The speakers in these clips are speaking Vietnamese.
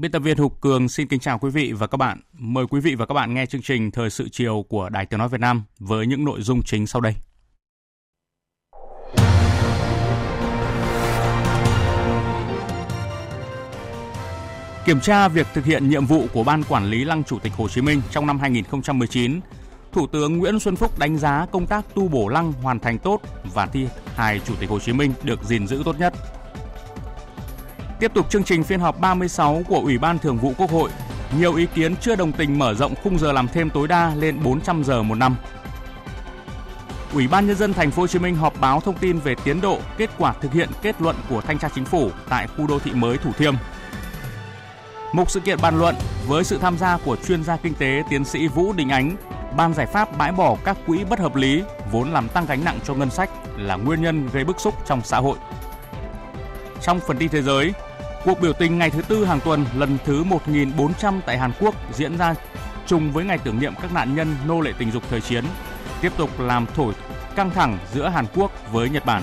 Biên tập viên Hục Cường xin kính chào quý vị và các bạn. Mời quý vị và các bạn nghe chương trình Thời sự chiều của Đài Tiếng Nói Việt Nam với những nội dung chính sau đây. Kiểm tra việc thực hiện nhiệm vụ của Ban Quản lý Lăng Chủ tịch Hồ Chí Minh trong năm 2019, Thủ tướng Nguyễn Xuân Phúc đánh giá công tác tu bổ lăng hoàn thành tốt và thi hài Chủ tịch Hồ Chí Minh được gìn giữ tốt nhất. Tiếp tục chương trình phiên họp 36 của Ủy ban Thường vụ Quốc hội, nhiều ý kiến chưa đồng tình mở rộng khung giờ làm thêm tối đa lên 400 giờ một năm. Ủy ban nhân dân thành phố Hồ Chí Minh họp báo thông tin về tiến độ, kết quả thực hiện kết luận của thanh tra chính phủ tại khu đô thị mới Thủ Thiêm. Mục sự kiện bàn luận với sự tham gia của chuyên gia kinh tế tiến sĩ Vũ Đình Ánh, ban giải pháp bãi bỏ các quỹ bất hợp lý vốn làm tăng gánh nặng cho ngân sách là nguyên nhân gây bức xúc trong xã hội. Trong phần tin thế giới, Cuộc biểu tình ngày thứ tư hàng tuần lần thứ 1400 tại Hàn Quốc diễn ra chung với ngày tưởng niệm các nạn nhân nô lệ tình dục thời chiến, tiếp tục làm thổi căng thẳng giữa Hàn Quốc với Nhật Bản.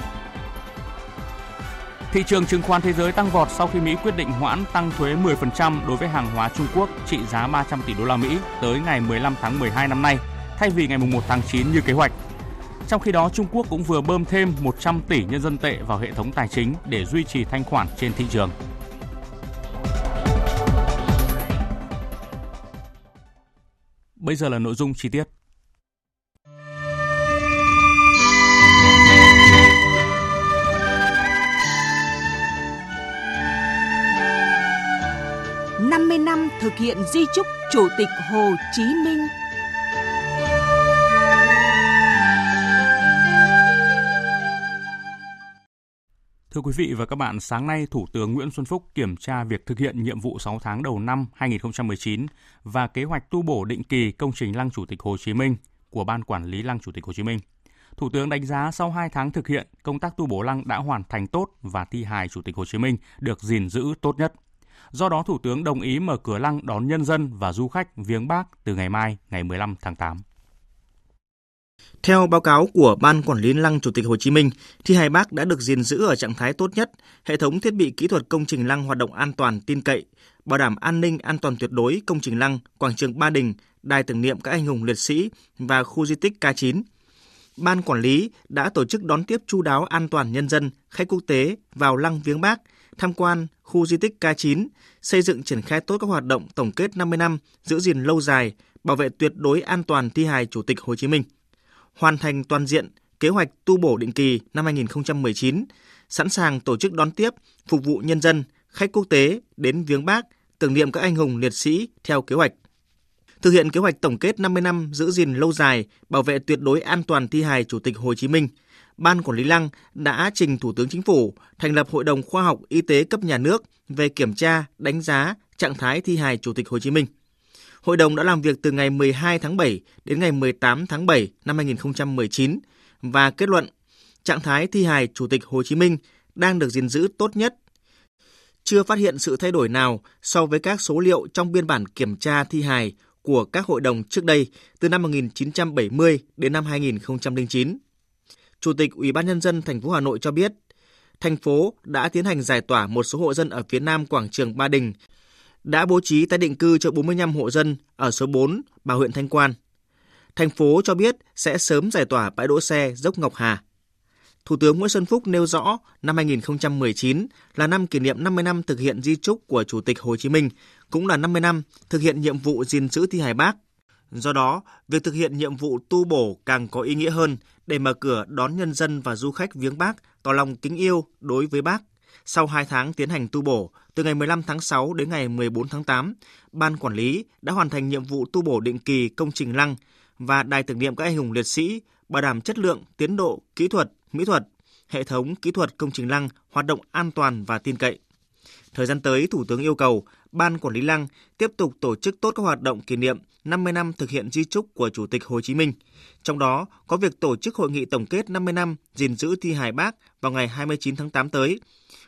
Thị trường chứng khoán thế giới tăng vọt sau khi Mỹ quyết định hoãn tăng thuế 10% đối với hàng hóa Trung Quốc trị giá 300 tỷ đô la Mỹ tới ngày 15 tháng 12 năm nay, thay vì ngày 1 tháng 9 như kế hoạch. Trong khi đó, Trung Quốc cũng vừa bơm thêm 100 tỷ nhân dân tệ vào hệ thống tài chính để duy trì thanh khoản trên thị trường. Bây giờ là nội dung chi tiết. năm mươi năm thực hiện di trúc Chủ tịch Hồ Chí Minh Thưa quý vị và các bạn, sáng nay Thủ tướng Nguyễn Xuân Phúc kiểm tra việc thực hiện nhiệm vụ 6 tháng đầu năm 2019 và kế hoạch tu bổ định kỳ công trình Lăng Chủ tịch Hồ Chí Minh của Ban Quản lý Lăng Chủ tịch Hồ Chí Minh. Thủ tướng đánh giá sau 2 tháng thực hiện, công tác tu bổ lăng đã hoàn thành tốt và thi hài Chủ tịch Hồ Chí Minh được gìn giữ tốt nhất. Do đó, Thủ tướng đồng ý mở cửa lăng đón nhân dân và du khách viếng Bác từ ngày mai, ngày 15 tháng 8. Theo báo cáo của Ban Quản lý Lăng Chủ tịch Hồ Chí Minh, thi hài Bác đã được gìn giữ ở trạng thái tốt nhất, hệ thống thiết bị kỹ thuật công trình lăng hoạt động an toàn, tin cậy, bảo đảm an ninh an toàn tuyệt đối công trình lăng, quảng trường Ba Đình, đài tưởng niệm các anh hùng liệt sĩ và khu di tích K9. Ban quản lý đã tổ chức đón tiếp chu đáo an toàn nhân dân, khách quốc tế vào lăng viếng Bác, tham quan khu di tích K9, xây dựng triển khai tốt các hoạt động tổng kết 50 năm giữ gìn lâu dài, bảo vệ tuyệt đối an toàn thi hài Chủ tịch Hồ Chí Minh hoàn thành toàn diện kế hoạch tu bổ định kỳ năm 2019, sẵn sàng tổ chức đón tiếp, phục vụ nhân dân, khách quốc tế đến viếng Bác, tưởng niệm các anh hùng liệt sĩ theo kế hoạch. Thực hiện kế hoạch tổng kết 50 năm giữ gìn lâu dài, bảo vệ tuyệt đối an toàn thi hài Chủ tịch Hồ Chí Minh, Ban Quản lý Lăng đã trình Thủ tướng Chính phủ thành lập Hội đồng Khoa học Y tế cấp nhà nước về kiểm tra, đánh giá trạng thái thi hài Chủ tịch Hồ Chí Minh. Hội đồng đã làm việc từ ngày 12 tháng 7 đến ngày 18 tháng 7 năm 2019 và kết luận trạng thái thi hài Chủ tịch Hồ Chí Minh đang được gìn giữ tốt nhất. Chưa phát hiện sự thay đổi nào so với các số liệu trong biên bản kiểm tra thi hài của các hội đồng trước đây từ năm 1970 đến năm 2009. Chủ tịch Ủy ban nhân dân thành phố Hà Nội cho biết, thành phố đã tiến hành giải tỏa một số hộ dân ở phía nam quảng trường Ba Đình đã bố trí tái định cư cho 45 hộ dân ở số 4 bà huyện Thanh Quan. Thành phố cho biết sẽ sớm giải tỏa bãi đỗ xe dốc Ngọc Hà. Thủ tướng Nguyễn Xuân Phúc nêu rõ năm 2019 là năm kỷ niệm 50 năm thực hiện di trúc của Chủ tịch Hồ Chí Minh, cũng là 50 năm thực hiện nhiệm vụ gìn giữ thi hài Bác. Do đó, việc thực hiện nhiệm vụ tu bổ càng có ý nghĩa hơn để mở cửa đón nhân dân và du khách viếng Bác tỏ lòng kính yêu đối với Bác, sau 2 tháng tiến hành tu bổ, từ ngày 15 tháng 6 đến ngày 14 tháng 8, Ban Quản lý đã hoàn thành nhiệm vụ tu bổ định kỳ công trình lăng và đài tưởng niệm các anh hùng liệt sĩ, bảo đảm chất lượng, tiến độ, kỹ thuật, mỹ thuật, hệ thống kỹ thuật công trình lăng hoạt động an toàn và tin cậy. Thời gian tới, Thủ tướng yêu cầu Ban Quản lý Lăng tiếp tục tổ chức tốt các hoạt động kỷ niệm 50 năm thực hiện di trúc của Chủ tịch Hồ Chí Minh. Trong đó có việc tổ chức hội nghị tổng kết 50 năm gìn giữ thi hài Bác vào ngày 29 tháng 8 tới,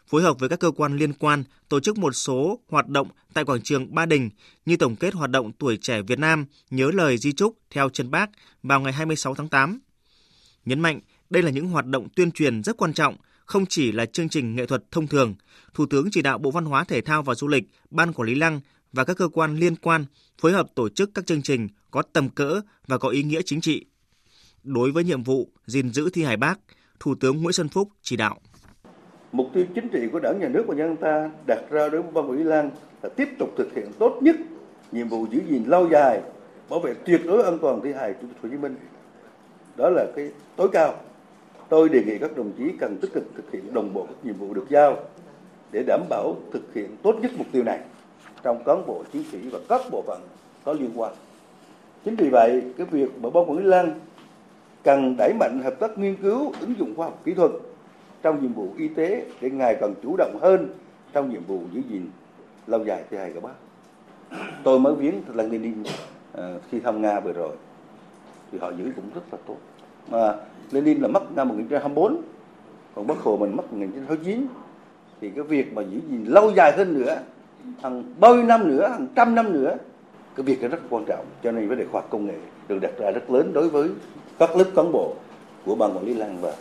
phối hợp với các cơ quan liên quan tổ chức một số hoạt động tại quảng trường Ba Đình như tổng kết hoạt động tuổi trẻ Việt Nam nhớ lời di trúc theo chân Bác vào ngày 26 tháng 8. Nhấn mạnh đây là những hoạt động tuyên truyền rất quan trọng, không chỉ là chương trình nghệ thuật thông thường. Thủ tướng chỉ đạo Bộ Văn hóa Thể thao và Du lịch, Ban Quản lý Lăng và các cơ quan liên quan phối hợp tổ chức các chương trình có tầm cỡ và có ý nghĩa chính trị. Đối với nhiệm vụ gìn giữ thi hài Bác, Thủ tướng Nguyễn Xuân Phúc chỉ đạo. Mục tiêu chính trị của Đảng, Nhà nước và nhân ta đặt ra đối với Ban Quản lan là tiếp tục thực hiện tốt nhất nhiệm vụ giữ gìn lâu dài, bảo vệ tuyệt đối an toàn thi hài Chủ tịch Hồ Chí Minh. Đó là cái tối cao. Tôi đề nghị các đồng chí cần tích cực thực hiện đồng bộ các nhiệm vụ được giao để đảm bảo thực hiện tốt nhất mục tiêu này trong cán bộ chiến sĩ và các bộ phận có liên quan. Chính vì vậy, cái việc mà Ban Quản lý cần đẩy mạnh hợp tác nghiên cứu, ứng dụng khoa học kỹ thuật trong nhiệm vụ y tế để ngày càng chủ động hơn trong nhiệm vụ giữ gìn lâu dài thi hài các bác. Tôi mới viếng lần Lenin uh, ờ, khi thăm Nga vừa rồi thì họ giữ cũng rất là tốt. Mà Lenin là mất năm 1924, còn Bác Hồ mình mất 1929 thì cái việc mà giữ gìn lâu dài hơn nữa hàng bao nhiêu năm nữa hàng trăm năm nữa cái việc đó rất quan trọng cho nên vấn đề khoa học công nghệ được đặt ra rất lớn đối với các lớp cán bộ của ban quản lý lăng và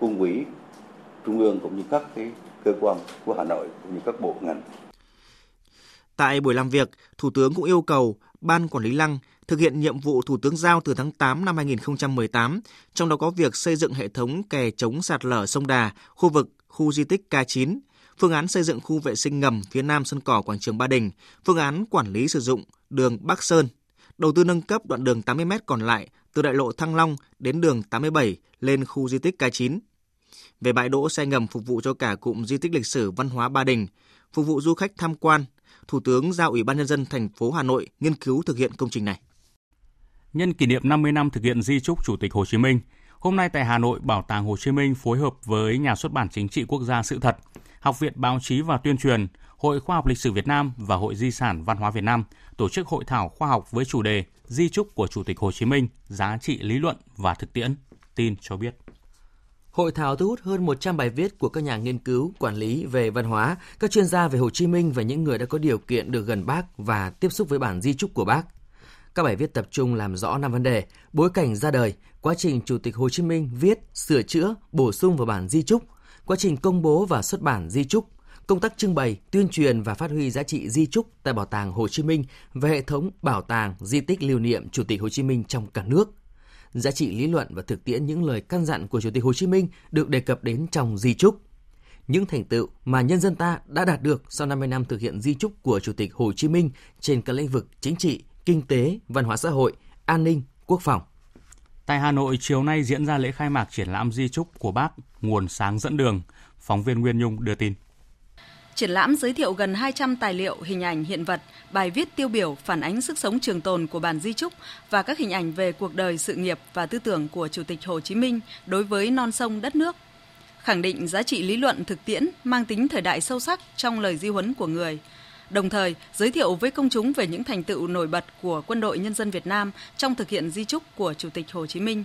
quân ủy trung ương cũng như các cái cơ quan của Hà Nội cũng như các bộ ngành. Tại buổi làm việc, Thủ tướng cũng yêu cầu Ban Quản lý Lăng thực hiện nhiệm vụ Thủ tướng giao từ tháng 8 năm 2018, trong đó có việc xây dựng hệ thống kè chống sạt lở sông Đà, khu vực khu di tích K9, phương án xây dựng khu vệ sinh ngầm phía nam sân cỏ quảng trường Ba Đình, phương án quản lý sử dụng đường Bắc Sơn, đầu tư nâng cấp đoạn đường 80m còn lại từ đại lộ Thăng Long đến đường 87 lên khu di tích K9. Về bãi đỗ xe ngầm phục vụ cho cả cụm di tích lịch sử văn hóa Ba Đình, phục vụ du khách tham quan, Thủ tướng giao Ủy ban nhân dân thành phố Hà Nội nghiên cứu thực hiện công trình này. Nhân kỷ niệm 50 năm thực hiện di trúc Chủ tịch Hồ Chí Minh, hôm nay tại Hà Nội, Bảo tàng Hồ Chí Minh phối hợp với Nhà xuất bản Chính trị Quốc gia Sự thật, Học viện Báo chí và Tuyên truyền, Hội Khoa học Lịch sử Việt Nam và Hội Di sản Văn hóa Việt Nam tổ chức hội thảo khoa học với chủ đề Di trúc của Chủ tịch Hồ Chí Minh, giá trị lý luận và thực tiễn. Tin cho biết. Hội thảo thu hút hơn 100 bài viết của các nhà nghiên cứu, quản lý về văn hóa, các chuyên gia về Hồ Chí Minh và những người đã có điều kiện được gần bác và tiếp xúc với bản di trúc của bác. Các bài viết tập trung làm rõ năm vấn đề: bối cảnh ra đời, quá trình Chủ tịch Hồ Chí Minh viết, sửa chữa, bổ sung vào bản di trúc, quá trình công bố và xuất bản di trúc, công tác trưng bày, tuyên truyền và phát huy giá trị di trúc tại Bảo tàng Hồ Chí Minh và hệ thống bảo tàng, di tích lưu niệm Chủ tịch Hồ Chí Minh trong cả nước. Giá trị lý luận và thực tiễn những lời căn dặn của Chủ tịch Hồ Chí Minh được đề cập đến trong di trúc. Những thành tựu mà nhân dân ta đã đạt được sau 50 năm thực hiện di trúc của Chủ tịch Hồ Chí Minh trên các lĩnh vực chính trị, kinh tế, văn hóa xã hội, an ninh, quốc phòng. Tại Hà Nội, chiều nay diễn ra lễ khai mạc triển lãm di trúc của bác Nguồn sáng dẫn đường. Phóng viên Nguyên Nhung đưa tin. Triển lãm giới thiệu gần 200 tài liệu, hình ảnh, hiện vật, bài viết tiêu biểu phản ánh sức sống trường tồn của bản di trúc và các hình ảnh về cuộc đời, sự nghiệp và tư tưởng của Chủ tịch Hồ Chí Minh đối với non sông đất nước. Khẳng định giá trị lý luận thực tiễn mang tính thời đại sâu sắc trong lời di huấn của người – đồng thời giới thiệu với công chúng về những thành tựu nổi bật của Quân đội Nhân dân Việt Nam trong thực hiện di trúc của Chủ tịch Hồ Chí Minh.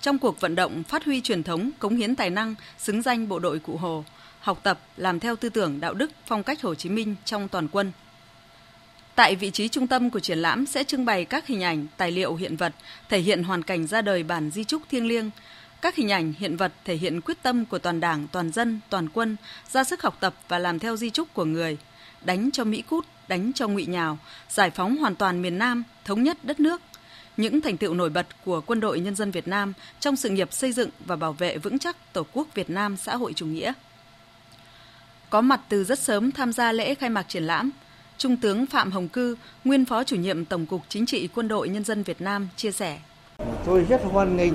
Trong cuộc vận động phát huy truyền thống, cống hiến tài năng, xứng danh bộ đội Cụ Hồ, học tập, làm theo tư tưởng đạo đức, phong cách Hồ Chí Minh trong toàn quân. Tại vị trí trung tâm của triển lãm sẽ trưng bày các hình ảnh, tài liệu hiện vật thể hiện hoàn cảnh ra đời bản di trúc thiêng liêng, các hình ảnh hiện vật thể hiện quyết tâm của toàn Đảng, toàn dân, toàn quân ra sức học tập và làm theo di trúc của người, đánh cho Mỹ cút, đánh cho ngụy nhào, giải phóng hoàn toàn miền Nam, thống nhất đất nước. Những thành tựu nổi bật của quân đội nhân dân Việt Nam trong sự nghiệp xây dựng và bảo vệ vững chắc Tổ quốc Việt Nam xã hội chủ nghĩa. Có mặt từ rất sớm tham gia lễ khai mạc triển lãm, Trung tướng Phạm Hồng Cư, nguyên Phó chủ nhiệm Tổng cục Chính trị Quân đội Nhân dân Việt Nam chia sẻ. Tôi rất hoan nghênh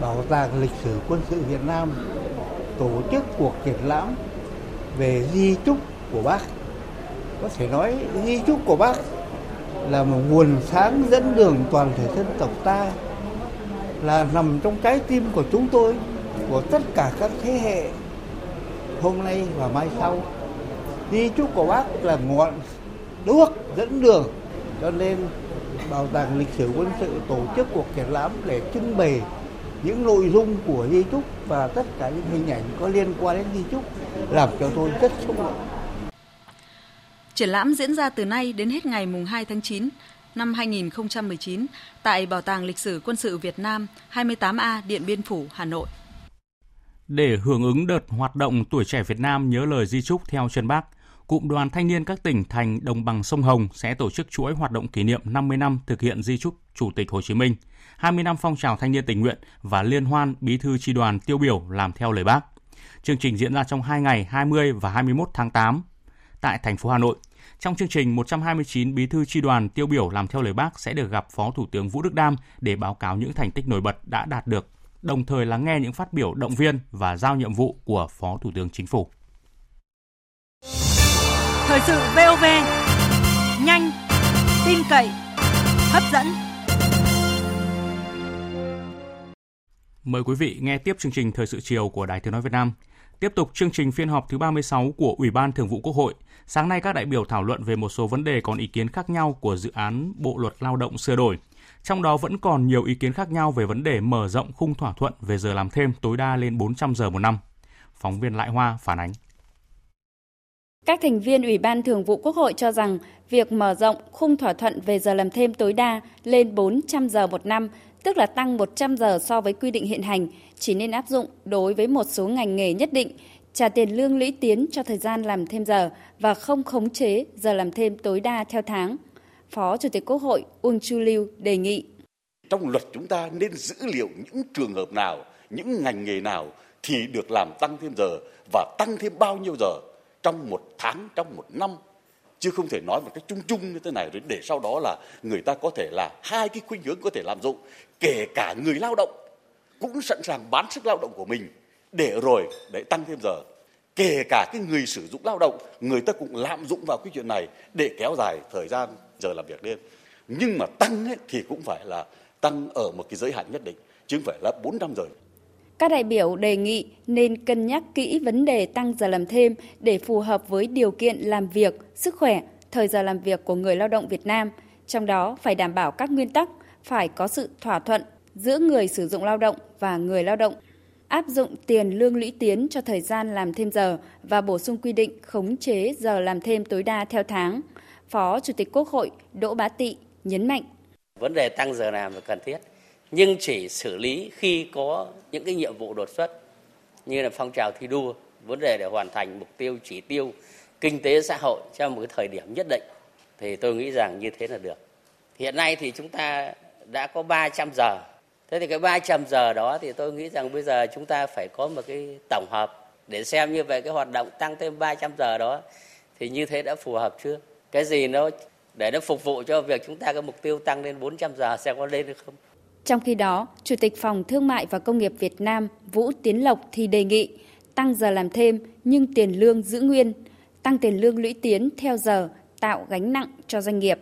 Bảo tàng Lịch sử Quân sự Việt Nam tổ chức cuộc triển lãm về di trúc của bác. Có thể nói di trúc của bác là một nguồn sáng dẫn đường toàn thể dân tộc ta là nằm trong trái tim của chúng tôi của tất cả các thế hệ hôm nay và mai sau di chúc của bác là ngọn đuốc dẫn đường cho nên bảo tàng lịch sử quân sự tổ chức cuộc triển lãm để trưng bày những nội dung của di trúc và tất cả những hình ảnh có liên quan đến di trúc làm cho tôi rất xúc động. Triển lãm diễn ra từ nay đến hết ngày mùng 2 tháng 9 năm 2019 tại Bảo tàng Lịch sử Quân sự Việt Nam 28A Điện Biên Phủ, Hà Nội. Để hưởng ứng đợt hoạt động tuổi trẻ Việt Nam nhớ lời di trúc theo chân Bác, Cụm đoàn thanh niên các tỉnh thành đồng bằng sông Hồng sẽ tổ chức chuỗi hoạt động kỷ niệm 50 năm thực hiện di trúc Chủ tịch Hồ Chí Minh, 20 năm phong trào thanh niên tình nguyện và liên hoan bí thư tri đoàn tiêu biểu làm theo lời Bác. Chương trình diễn ra trong 2 ngày 20 và 21 tháng 8 tại thành phố Hà Nội. Trong chương trình, 129 bí thư tri đoàn tiêu biểu làm theo lời Bác sẽ được gặp Phó Thủ tướng Vũ Đức Đam để báo cáo những thành tích nổi bật đã đạt được, đồng thời lắng nghe những phát biểu động viên và giao nhiệm vụ của Phó Thủ tướng Chính phủ. Thời sự VOV nhanh, tin cậy, hấp dẫn. Mời quý vị nghe tiếp chương trình Thời sự chiều của Đài Tiếng Nói Việt Nam. Tiếp tục chương trình phiên họp thứ 36 của Ủy ban Thường vụ Quốc hội. Sáng nay các đại biểu thảo luận về một số vấn đề còn ý kiến khác nhau của dự án Bộ luật Lao động sửa đổi. Trong đó vẫn còn nhiều ý kiến khác nhau về vấn đề mở rộng khung thỏa thuận về giờ làm thêm tối đa lên 400 giờ một năm. Phóng viên Lại Hoa phản ánh. Các thành viên Ủy ban Thường vụ Quốc hội cho rằng việc mở rộng khung thỏa thuận về giờ làm thêm tối đa lên 400 giờ một năm, tức là tăng 100 giờ so với quy định hiện hành, chỉ nên áp dụng đối với một số ngành nghề nhất định, trả tiền lương lũy tiến cho thời gian làm thêm giờ và không khống chế giờ làm thêm tối đa theo tháng. Phó Chủ tịch Quốc hội Uông Chu Lưu đề nghị. Trong luật chúng ta nên dữ liệu những trường hợp nào, những ngành nghề nào thì được làm tăng thêm giờ và tăng thêm bao nhiêu giờ trong một tháng, trong một năm. Chứ không thể nói một cách chung chung như thế này rồi để sau đó là người ta có thể là hai cái khuynh hướng có thể làm dụng. Kể cả người lao động cũng sẵn sàng bán sức lao động của mình để rồi để tăng thêm giờ. Kể cả cái người sử dụng lao động người ta cũng lạm dụng vào cái chuyện này để kéo dài thời gian giờ làm việc đêm. Nhưng mà tăng ấy, thì cũng phải là tăng ở một cái giới hạn nhất định chứ không phải là 400 giờ các đại biểu đề nghị nên cân nhắc kỹ vấn đề tăng giờ làm thêm để phù hợp với điều kiện làm việc, sức khỏe, thời giờ làm việc của người lao động Việt Nam, trong đó phải đảm bảo các nguyên tắc, phải có sự thỏa thuận giữa người sử dụng lao động và người lao động, áp dụng tiền lương lũy tiến cho thời gian làm thêm giờ và bổ sung quy định khống chế giờ làm thêm tối đa theo tháng. Phó Chủ tịch Quốc hội Đỗ Bá Tị nhấn mạnh. Vấn đề tăng giờ làm là cần thiết nhưng chỉ xử lý khi có những cái nhiệm vụ đột xuất như là phong trào thi đua, vấn đề để hoàn thành mục tiêu chỉ tiêu kinh tế xã hội trong một cái thời điểm nhất định thì tôi nghĩ rằng như thế là được. Hiện nay thì chúng ta đã có 300 giờ. Thế thì cái 300 giờ đó thì tôi nghĩ rằng bây giờ chúng ta phải có một cái tổng hợp để xem như vậy cái hoạt động tăng thêm 300 giờ đó thì như thế đã phù hợp chưa? Cái gì nó để nó phục vụ cho việc chúng ta có mục tiêu tăng lên 400 giờ sẽ có lên hay không? Trong khi đó, Chủ tịch Phòng Thương mại và Công nghiệp Việt Nam Vũ Tiến Lộc thì đề nghị tăng giờ làm thêm nhưng tiền lương giữ nguyên, tăng tiền lương lũy tiến theo giờ tạo gánh nặng cho doanh nghiệp.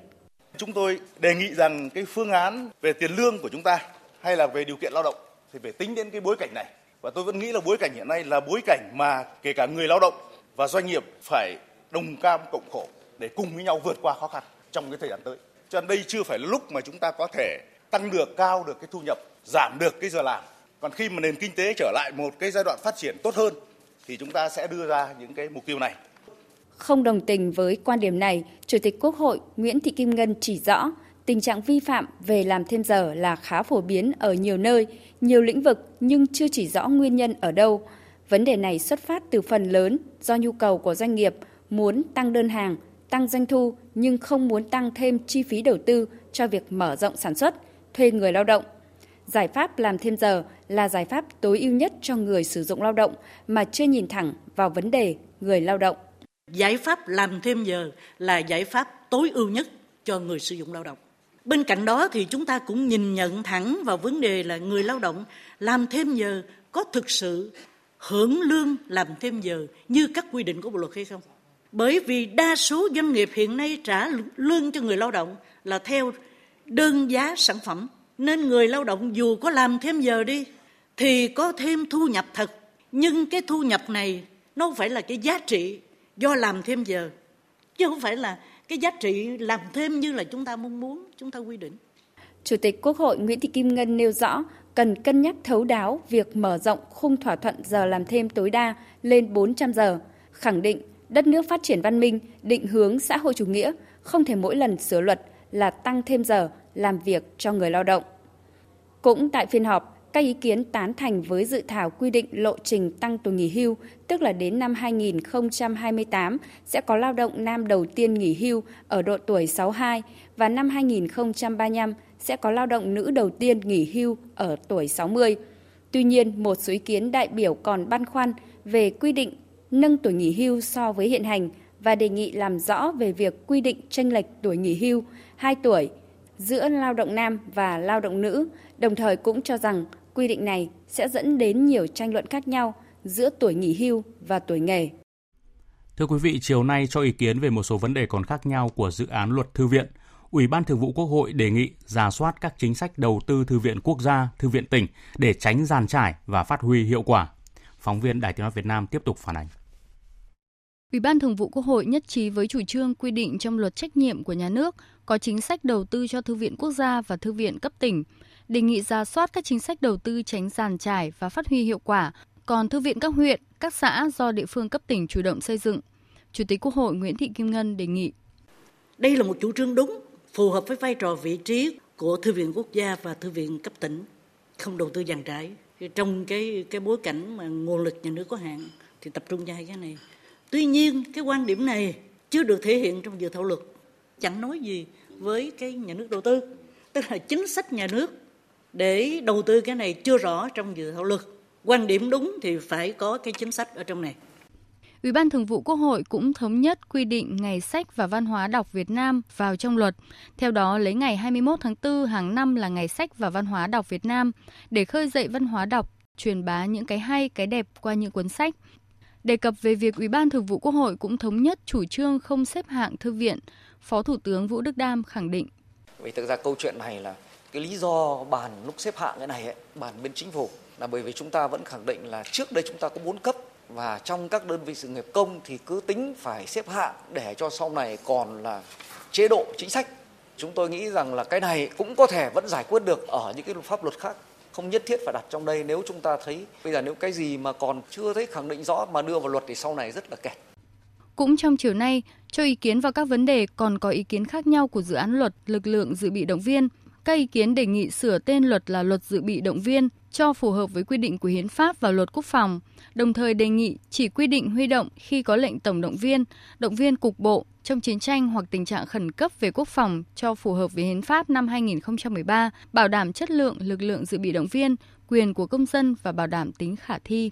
Chúng tôi đề nghị rằng cái phương án về tiền lương của chúng ta hay là về điều kiện lao động thì phải tính đến cái bối cảnh này. Và tôi vẫn nghĩ là bối cảnh hiện nay là bối cảnh mà kể cả người lao động và doanh nghiệp phải đồng cam cộng khổ để cùng với nhau vượt qua khó khăn trong cái thời gian tới. Cho nên đây chưa phải là lúc mà chúng ta có thể tăng được cao được cái thu nhập giảm được cái giờ làm còn khi mà nền kinh tế trở lại một cái giai đoạn phát triển tốt hơn thì chúng ta sẽ đưa ra những cái mục tiêu này không đồng tình với quan điểm này, Chủ tịch Quốc hội Nguyễn Thị Kim Ngân chỉ rõ tình trạng vi phạm về làm thêm giờ là khá phổ biến ở nhiều nơi, nhiều lĩnh vực nhưng chưa chỉ rõ nguyên nhân ở đâu. Vấn đề này xuất phát từ phần lớn do nhu cầu của doanh nghiệp muốn tăng đơn hàng, tăng doanh thu nhưng không muốn tăng thêm chi phí đầu tư cho việc mở rộng sản xuất – thuê người lao động. Giải pháp làm thêm giờ là giải pháp tối ưu nhất cho người sử dụng lao động mà chưa nhìn thẳng vào vấn đề người lao động. Giải pháp làm thêm giờ là giải pháp tối ưu nhất cho người sử dụng lao động. Bên cạnh đó thì chúng ta cũng nhìn nhận thẳng vào vấn đề là người lao động làm thêm giờ có thực sự hưởng lương làm thêm giờ như các quy định của bộ luật hay không? Bởi vì đa số doanh nghiệp hiện nay trả lương cho người lao động là theo đơn giá sản phẩm. Nên người lao động dù có làm thêm giờ đi thì có thêm thu nhập thật. Nhưng cái thu nhập này nó không phải là cái giá trị do làm thêm giờ. Chứ không phải là cái giá trị làm thêm như là chúng ta mong muốn chúng ta quy định. Chủ tịch Quốc hội Nguyễn Thị Kim Ngân nêu rõ cần cân nhắc thấu đáo việc mở rộng khung thỏa thuận giờ làm thêm tối đa lên 400 giờ, khẳng định đất nước phát triển văn minh, định hướng xã hội chủ nghĩa, không thể mỗi lần sửa luật là tăng thêm giờ làm việc cho người lao động. Cũng tại phiên họp, các ý kiến tán thành với dự thảo quy định lộ trình tăng tuổi nghỉ hưu, tức là đến năm 2028 sẽ có lao động nam đầu tiên nghỉ hưu ở độ tuổi 62 và năm 2035 sẽ có lao động nữ đầu tiên nghỉ hưu ở tuổi 60. Tuy nhiên, một số ý kiến đại biểu còn băn khoăn về quy định nâng tuổi nghỉ hưu so với hiện hành và đề nghị làm rõ về việc quy định tranh lệch tuổi nghỉ hưu 2 tuổi giữa lao động nam và lao động nữ, đồng thời cũng cho rằng quy định này sẽ dẫn đến nhiều tranh luận khác nhau giữa tuổi nghỉ hưu và tuổi nghề. Thưa quý vị, chiều nay cho ý kiến về một số vấn đề còn khác nhau của dự án luật thư viện, Ủy ban Thường vụ Quốc hội đề nghị giả soát các chính sách đầu tư thư viện quốc gia, thư viện tỉnh để tránh giàn trải và phát huy hiệu quả. Phóng viên Đài Tiếng nói Việt Nam tiếp tục phản ánh. Ủy ban Thường vụ Quốc hội nhất trí với chủ trương quy định trong luật trách nhiệm của nhà nước có chính sách đầu tư cho thư viện quốc gia và thư viện cấp tỉnh, đề nghị ra soát các chính sách đầu tư tránh giàn trải và phát huy hiệu quả, còn thư viện các huyện, các xã do địa phương cấp tỉnh chủ động xây dựng. Chủ tịch Quốc hội Nguyễn Thị Kim Ngân đề nghị. Đây là một chủ trương đúng, phù hợp với vai trò vị trí của thư viện quốc gia và thư viện cấp tỉnh, không đầu tư giàn trải. Trong cái cái bối cảnh mà nguồn lực nhà nước có hạn thì tập trung cho hai cái này. Tuy nhiên cái quan điểm này chưa được thể hiện trong dự thảo luật, chẳng nói gì với cái nhà nước đầu tư, tức là chính sách nhà nước để đầu tư cái này chưa rõ trong dự thảo luật. Quan điểm đúng thì phải có cái chính sách ở trong này. Ủy ban Thường vụ Quốc hội cũng thống nhất quy định Ngày sách và Văn hóa đọc Việt Nam vào trong luật. Theo đó, lấy ngày 21 tháng 4 hàng năm là Ngày sách và Văn hóa đọc Việt Nam để khơi dậy văn hóa đọc, truyền bá những cái hay, cái đẹp qua những cuốn sách. Đề cập về việc Ủy ban Thường vụ Quốc hội cũng thống nhất chủ trương không xếp hạng thư viện, Phó Thủ tướng Vũ Đức Đam khẳng định. Vì thực ra câu chuyện này là cái lý do bàn lúc xếp hạng cái này ấy, bàn bên chính phủ là bởi vì chúng ta vẫn khẳng định là trước đây chúng ta có bốn cấp và trong các đơn vị sự nghiệp công thì cứ tính phải xếp hạng để cho sau này còn là chế độ chính sách chúng tôi nghĩ rằng là cái này cũng có thể vẫn giải quyết được ở những cái pháp luật khác không nhất thiết phải đặt trong đây nếu chúng ta thấy bây giờ nếu cái gì mà còn chưa thấy khẳng định rõ mà đưa vào luật thì sau này rất là kẹt. Cũng trong chiều nay, cho ý kiến vào các vấn đề còn có ý kiến khác nhau của dự án luật lực lượng dự bị động viên, các ý kiến đề nghị sửa tên luật là luật dự bị động viên cho phù hợp với quy định của hiến pháp và luật quốc phòng, đồng thời đề nghị chỉ quy định huy động khi có lệnh tổng động viên, động viên cục bộ trong chiến tranh hoặc tình trạng khẩn cấp về quốc phòng cho phù hợp với hiến pháp năm 2013, bảo đảm chất lượng lực lượng dự bị động viên, quyền của công dân và bảo đảm tính khả thi.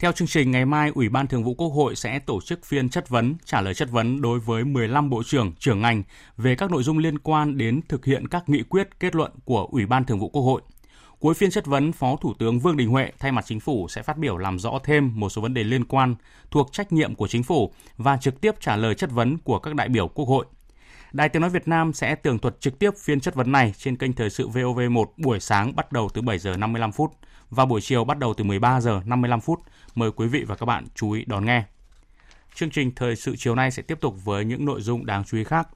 Theo chương trình, ngày mai Ủy ban Thường vụ Quốc hội sẽ tổ chức phiên chất vấn, trả lời chất vấn đối với 15 bộ trưởng, trưởng ngành về các nội dung liên quan đến thực hiện các nghị quyết, kết luận của Ủy ban Thường vụ Quốc hội. Cuối phiên chất vấn, Phó Thủ tướng Vương Đình Huệ thay mặt chính phủ sẽ phát biểu làm rõ thêm một số vấn đề liên quan thuộc trách nhiệm của chính phủ và trực tiếp trả lời chất vấn của các đại biểu Quốc hội. Đài Tiếng nói Việt Nam sẽ tường thuật trực tiếp phiên chất vấn này trên kênh thời sự VOV1 buổi sáng bắt đầu từ 7 giờ 55 phút và buổi chiều bắt đầu từ 13 giờ 55 phút. Mời quý vị và các bạn chú ý đón nghe. Chương trình thời sự chiều nay sẽ tiếp tục với những nội dung đáng chú ý khác.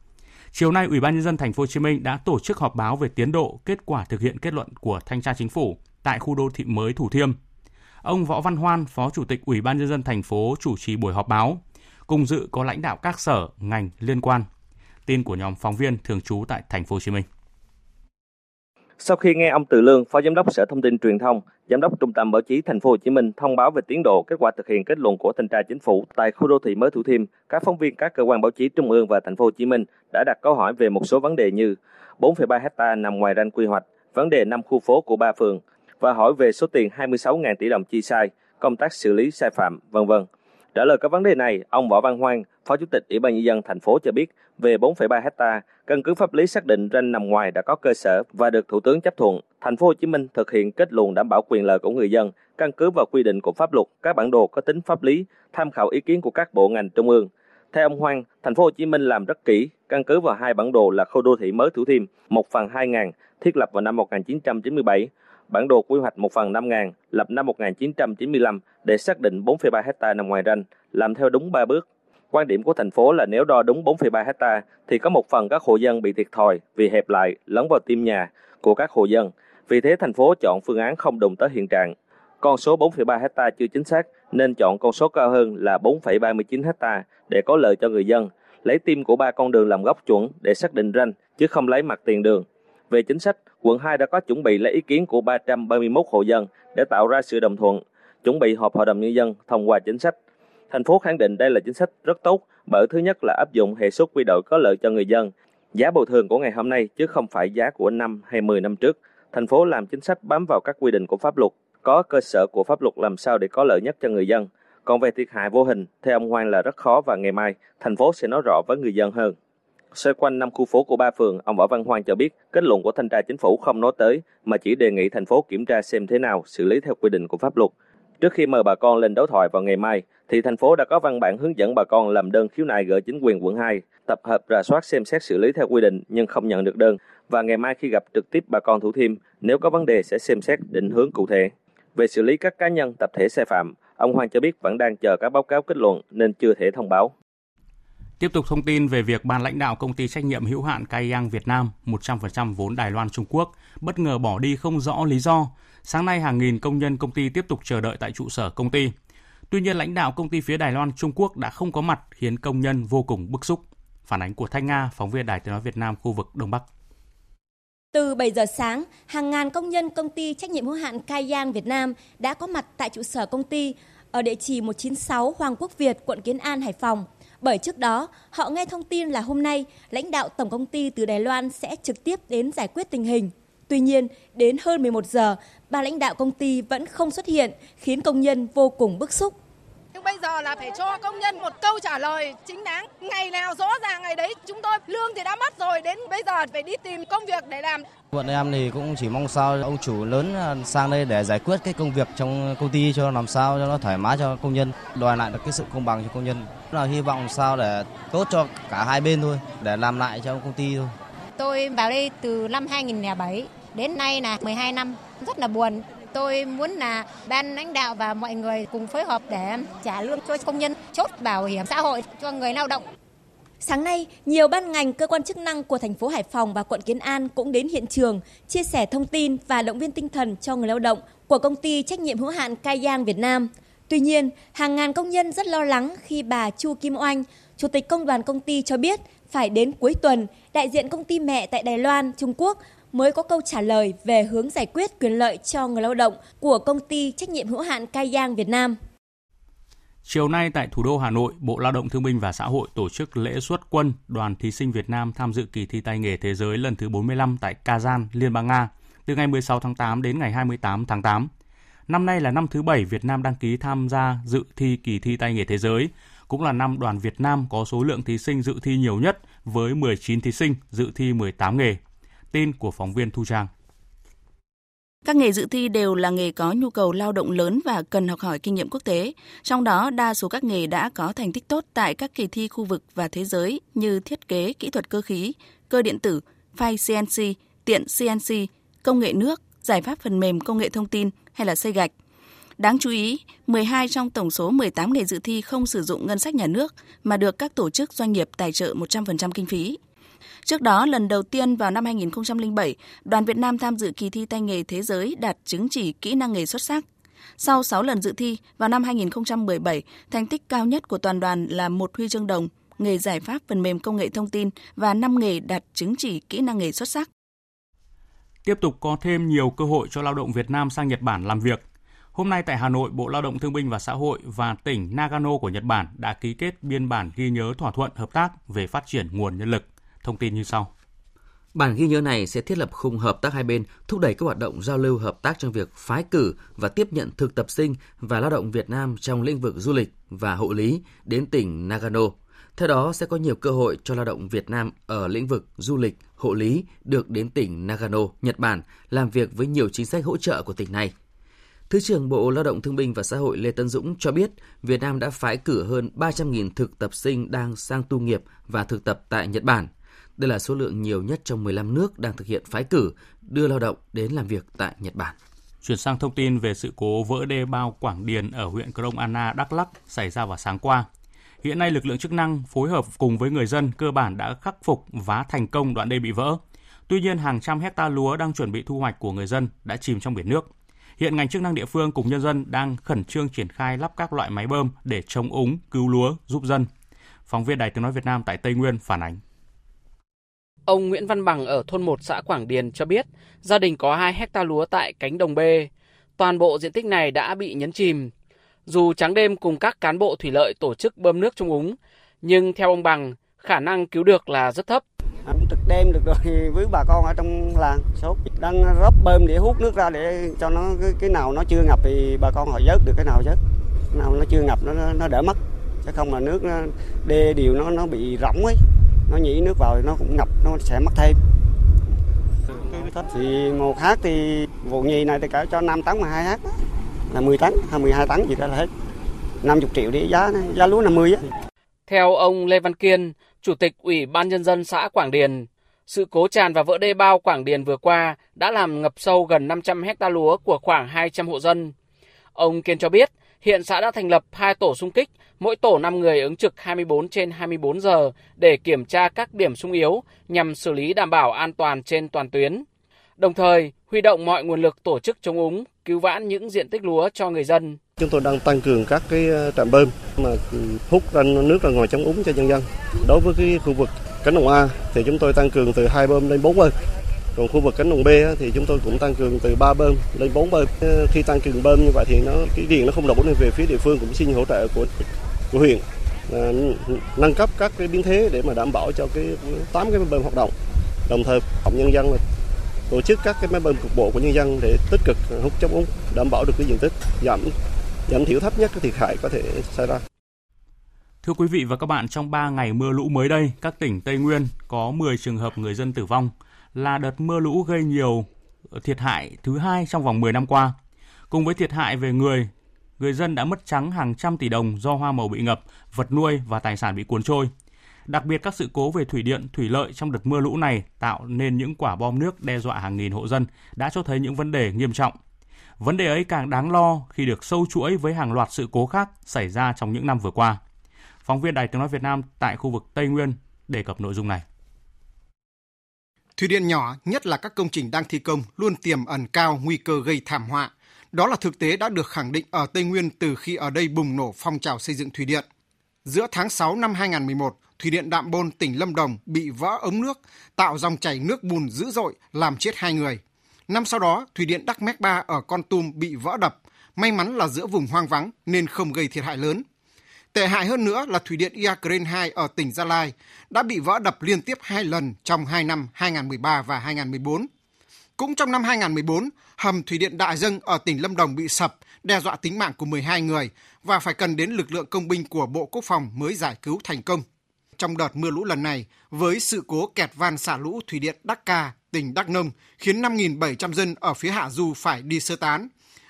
Chiều nay, Ủy ban nhân dân thành phố Hồ Chí Minh đã tổ chức họp báo về tiến độ, kết quả thực hiện kết luận của thanh tra chính phủ tại khu đô thị mới Thủ Thiêm. Ông Võ Văn Hoan, Phó Chủ tịch Ủy ban nhân dân thành phố chủ trì buổi họp báo. Cùng dự có lãnh đạo các sở, ngành liên quan. Tin của nhóm phóng viên thường trú tại thành phố Hồ Chí Minh. Sau khi nghe ông Từ Lương, Phó Giám đốc Sở Thông tin Truyền thông, Giám đốc Trung tâm Báo chí Thành phố Hồ Chí Minh thông báo về tiến độ kết quả thực hiện kết luận của thanh tra chính phủ tại khu đô thị mới Thủ Thiêm, các phóng viên các cơ quan báo chí trung ương và Thành phố Hồ Chí Minh đã đặt câu hỏi về một số vấn đề như 4,3 hecta nằm ngoài ranh quy hoạch, vấn đề năm khu phố của ba phường và hỏi về số tiền 26.000 tỷ đồng chi sai, công tác xử lý sai phạm, vân vân. Trả lời các vấn đề này, ông Võ Văn Hoang, Phó Chủ tịch Ủy ban nhân dân thành phố cho biết về 4,3 hecta, căn cứ pháp lý xác định ranh nằm ngoài đã có cơ sở và được Thủ tướng chấp thuận. Thành phố Hồ Chí Minh thực hiện kết luận đảm bảo quyền lợi của người dân, căn cứ vào quy định của pháp luật, các bản đồ có tính pháp lý, tham khảo ý kiến của các bộ ngành trung ương. Theo ông Hoang, thành phố Hồ Chí Minh làm rất kỹ, căn cứ vào hai bản đồ là khu đô thị mới Thủ Thiêm, một phần 2000, thiết lập vào năm 1997, bản đồ quy hoạch một phần 5000, lập năm 1995 để xác định 4,3 hecta nằm ngoài ranh, làm theo đúng 3 bước. Quan điểm của thành phố là nếu đo đúng 4,3 hecta thì có một phần các hộ dân bị thiệt thòi vì hẹp lại lấn vào tim nhà của các hộ dân. Vì thế thành phố chọn phương án không đụng tới hiện trạng. Con số 4,3 hecta chưa chính xác nên chọn con số cao hơn là 4,39 hecta để có lợi cho người dân. Lấy tim của ba con đường làm góc chuẩn để xác định ranh chứ không lấy mặt tiền đường. Về chính sách, quận 2 đã có chuẩn bị lấy ý kiến của 331 hộ dân để tạo ra sự đồng thuận, chuẩn bị họp hội đồng nhân dân thông qua chính sách. Thành phố khẳng định đây là chính sách rất tốt bởi thứ nhất là áp dụng hệ suất quy đổi có lợi cho người dân, giá bồi thường của ngày hôm nay chứ không phải giá của năm hay 10 năm trước. Thành phố làm chính sách bám vào các quy định của pháp luật, có cơ sở của pháp luật làm sao để có lợi nhất cho người dân. Còn về thiệt hại vô hình, theo ông Hoang là rất khó và ngày mai thành phố sẽ nói rõ với người dân hơn. Xoay quanh năm khu phố của ba phường, ông Võ Văn Hoang cho biết kết luận của thanh tra chính phủ không nói tới mà chỉ đề nghị thành phố kiểm tra xem thế nào xử lý theo quy định của pháp luật. Trước khi mời bà con lên đối thoại vào ngày mai, thì thành phố đã có văn bản hướng dẫn bà con làm đơn khiếu nại gửi chính quyền quận 2, tập hợp rà soát xem xét xử lý theo quy định nhưng không nhận được đơn. Và ngày mai khi gặp trực tiếp bà con Thủ Thiêm, nếu có vấn đề sẽ xem xét định hướng cụ thể. Về xử lý các cá nhân, tập thể sai phạm, ông Hoàng cho biết vẫn đang chờ các báo cáo kết luận nên chưa thể thông báo. Tiếp tục thông tin về việc ban lãnh đạo công ty trách nhiệm hữu hạn Cai Yang Việt Nam 100% vốn Đài Loan Trung Quốc bất ngờ bỏ đi không rõ lý do. Sáng nay hàng nghìn công nhân công ty tiếp tục chờ đợi tại trụ sở công ty. Tuy nhiên lãnh đạo công ty phía Đài Loan Trung Quốc đã không có mặt khiến công nhân vô cùng bức xúc. Phản ánh của Thanh Nga, phóng viên Đài Tiếng nói Việt Nam khu vực Đông Bắc. Từ 7 giờ sáng, hàng ngàn công nhân công ty trách nhiệm hữu hạn Cayang Việt Nam đã có mặt tại trụ sở công ty ở địa chỉ 196 Hoàng Quốc Việt, quận Kiến An, Hải Phòng bởi trước đó họ nghe thông tin là hôm nay lãnh đạo tổng công ty từ Đài Loan sẽ trực tiếp đến giải quyết tình hình. Tuy nhiên, đến hơn 11 giờ, ba lãnh đạo công ty vẫn không xuất hiện, khiến công nhân vô cùng bức xúc. Nhưng bây giờ là phải cho công nhân một câu trả lời chính đáng. Ngày nào rõ ràng ngày đấy chúng tôi lương thì đã mất rồi, đến bây giờ phải đi tìm công việc để làm. Bọn em thì cũng chỉ mong sao ông chủ lớn sang đây để giải quyết cái công việc trong công ty cho làm sao cho nó thoải mái cho công nhân, đòi lại được cái sự công bằng cho công nhân. Là hy vọng sao để tốt cho cả hai bên thôi, để làm lại cho công ty thôi. Tôi vào đây từ năm 2007 đến nay là 12 năm, rất là buồn. Tôi muốn là ban lãnh đạo và mọi người cùng phối hợp để trả lương cho công nhân, chốt bảo hiểm xã hội cho người lao động. Sáng nay, nhiều ban ngành, cơ quan chức năng của thành phố Hải Phòng và quận Kiến An cũng đến hiện trường, chia sẻ thông tin và động viên tinh thần cho người lao động của công ty trách nhiệm hữu hạn Cayang Việt Nam. Tuy nhiên, hàng ngàn công nhân rất lo lắng khi bà Chu Kim Oanh, Chủ tịch Công đoàn công ty cho biết phải đến cuối tuần, đại diện công ty mẹ tại Đài Loan, Trung Quốc mới có câu trả lời về hướng giải quyết quyền lợi cho người lao động của công ty trách nhiệm hữu hạn Cayang Việt Nam. Chiều nay tại thủ đô Hà Nội, Bộ Lao động Thương binh và Xã hội tổ chức lễ xuất quân đoàn thí sinh Việt Nam tham dự kỳ thi tay nghề thế giới lần thứ 45 tại Kazan, Liên bang Nga, từ ngày 16 tháng 8 đến ngày 28 tháng 8. Năm nay là năm thứ bảy Việt Nam đăng ký tham gia dự thi kỳ thi tay nghề thế giới, cũng là năm đoàn Việt Nam có số lượng thí sinh dự thi nhiều nhất với 19 thí sinh dự thi 18 nghề. Tin của phóng viên Thu Trang. Các nghề dự thi đều là nghề có nhu cầu lao động lớn và cần học hỏi kinh nghiệm quốc tế. Trong đó, đa số các nghề đã có thành tích tốt tại các kỳ thi khu vực và thế giới như thiết kế kỹ thuật cơ khí, cơ điện tử, phay CNC, tiện CNC, công nghệ nước, giải pháp phần mềm công nghệ thông tin hay là xây gạch. Đáng chú ý, 12 trong tổng số 18 nghề dự thi không sử dụng ngân sách nhà nước mà được các tổ chức doanh nghiệp tài trợ 100% kinh phí. Trước đó, lần đầu tiên vào năm 2007, đoàn Việt Nam tham dự kỳ thi tay nghề thế giới đạt chứng chỉ kỹ năng nghề xuất sắc. Sau 6 lần dự thi, vào năm 2017, thành tích cao nhất của toàn đoàn là một huy chương đồng, nghề giải pháp phần mềm công nghệ thông tin và 5 nghề đạt chứng chỉ kỹ năng nghề xuất sắc. Tiếp tục có thêm nhiều cơ hội cho lao động Việt Nam sang Nhật Bản làm việc. Hôm nay tại Hà Nội, Bộ Lao động Thương binh và Xã hội và tỉnh Nagano của Nhật Bản đã ký kết biên bản ghi nhớ thỏa thuận hợp tác về phát triển nguồn nhân lực. Thông tin như sau. Bản ghi nhớ này sẽ thiết lập khung hợp tác hai bên, thúc đẩy các hoạt động giao lưu hợp tác trong việc phái cử và tiếp nhận thực tập sinh và lao động Việt Nam trong lĩnh vực du lịch và hộ lý đến tỉnh Nagano, Theo đó sẽ có nhiều cơ hội cho lao động Việt Nam ở lĩnh vực du lịch, hộ lý được đến tỉnh Nagano, Nhật Bản làm việc với nhiều chính sách hỗ trợ của tỉnh này. Thứ trưởng Bộ Lao động Thương binh và Xã hội Lê Tân Dũng cho biết Việt Nam đã phái cử hơn 300.000 thực tập sinh đang sang tu nghiệp và thực tập tại Nhật Bản. Đây là số lượng nhiều nhất trong 15 nước đang thực hiện phái cử đưa lao động đến làm việc tại Nhật Bản. Chuyển sang thông tin về sự cố vỡ đê bao Quảng Điền ở huyện Krông Anna, Đắk Lắk xảy ra vào sáng qua. Hiện nay lực lượng chức năng phối hợp cùng với người dân cơ bản đã khắc phục và thành công đoạn đê bị vỡ. Tuy nhiên hàng trăm hecta lúa đang chuẩn bị thu hoạch của người dân đã chìm trong biển nước. Hiện ngành chức năng địa phương cùng nhân dân đang khẩn trương triển khai lắp các loại máy bơm để chống úng, cứu lúa, giúp dân. Phóng viên Đài Tiếng Nói Việt Nam tại Tây Nguyên phản ánh. Ông Nguyễn Văn Bằng ở thôn 1 xã Quảng Điền cho biết, gia đình có 2 hecta lúa tại cánh đồng B. Toàn bộ diện tích này đã bị nhấn chìm. Dù trắng đêm cùng các cán bộ thủy lợi tổ chức bơm nước trong úng, nhưng theo ông Bằng, khả năng cứu được là rất thấp. Trực đêm được rồi với bà con ở trong làng sốt đang rót bơm để hút nước ra để cho nó cái, cái nào nó chưa ngập thì bà con họ vớt được cái nào vớt cái nào nó chưa ngập nó nó đỡ mất chứ không là nước nó, đê điều nó nó bị rỗng ấy nó nhỉ nước vào thì nó cũng ngập nó sẽ mất thêm thì một hát thì vụ nhì này thì cả cho 5 tấn mà hai hát là 10 tấn hay 12 tấn gì đó là hết 50 triệu đi giá này, giá lúa 50 á. Theo ông Lê Văn Kiên, Chủ tịch Ủy ban Nhân dân xã Quảng Điền, sự cố tràn và vỡ đê bao Quảng Điền vừa qua đã làm ngập sâu gần 500 hecta lúa của khoảng 200 hộ dân. Ông Kiên cho biết, hiện xã đã thành lập hai tổ xung kích, mỗi tổ 5 người ứng trực 24 trên 24 giờ để kiểm tra các điểm sung yếu nhằm xử lý đảm bảo an toàn trên toàn tuyến. Đồng thời, huy động mọi nguồn lực tổ chức chống úng, cứu vãn những diện tích lúa cho người dân. Chúng tôi đang tăng cường các cái ờ, trạm bơm mà hút ra nước ra ngoài chống úng cho nhân dân. Đối với cái khu vực cánh đồng A thì chúng tôi tăng cường từ hai bơm lên 4 bơm. Còn khu vực cánh đồng B thì chúng tôi cũng tăng cường từ 3 bơm lên 4 bơm. Ờ, khi tăng cường bơm như vậy thì nó cái điện nó không đủ nên về phía địa phương cũng xin hỗ trợ của của huyện ờ, nâng cấp các cái biến thế để mà đảm bảo cho cái 8 cái bơm hoạt động. Đồng thời cộng nhân dân là tổ chức các cái máy bơm cục bộ của nhân dân để tích cực hút chống úng đảm bảo được cái diện tích giảm giảm thiểu thấp nhất cái thiệt hại có thể xảy ra. Thưa quý vị và các bạn, trong 3 ngày mưa lũ mới đây, các tỉnh Tây Nguyên có 10 trường hợp người dân tử vong, là đợt mưa lũ gây nhiều thiệt hại thứ hai trong vòng 10 năm qua. Cùng với thiệt hại về người, người dân đã mất trắng hàng trăm tỷ đồng do hoa màu bị ngập, vật nuôi và tài sản bị cuốn trôi. Đặc biệt các sự cố về thủy điện, thủy lợi trong đợt mưa lũ này tạo nên những quả bom nước đe dọa hàng nghìn hộ dân đã cho thấy những vấn đề nghiêm trọng. Vấn đề ấy càng đáng lo khi được sâu chuỗi với hàng loạt sự cố khác xảy ra trong những năm vừa qua. Phóng viên Đài Tiếng Nói Việt Nam tại khu vực Tây Nguyên đề cập nội dung này. Thủy điện nhỏ, nhất là các công trình đang thi công, luôn tiềm ẩn cao nguy cơ gây thảm họa. Đó là thực tế đã được khẳng định ở Tây Nguyên từ khi ở đây bùng nổ phong trào xây dựng thủy điện. Giữa tháng 6 năm 2011, Thủy điện Đạm Bôn, tỉnh Lâm Đồng bị vỡ ống nước, tạo dòng chảy nước bùn dữ dội, làm chết hai người. Năm sau đó, Thủy điện Đắc Mét Ba ở Con Tum bị vỡ đập. May mắn là giữa vùng hoang vắng nên không gây thiệt hại lớn. Tệ hại hơn nữa là Thủy điện Iagren 2 ở tỉnh Gia Lai đã bị vỡ đập liên tiếp hai lần trong hai năm 2013 và 2014. Cũng trong năm 2014, hầm Thủy điện Đại Dâng ở tỉnh Lâm Đồng bị sập, đe dọa tính mạng của 12 người và phải cần đến lực lượng công binh của Bộ Quốc phòng mới giải cứu thành công. Trong đợt mưa lũ lần này, với sự cố kẹt van xả lũ Thủy điện Đắc Ca, tỉnh Đắk Nông khiến 5.700 dân ở phía hạ du phải đi sơ tán.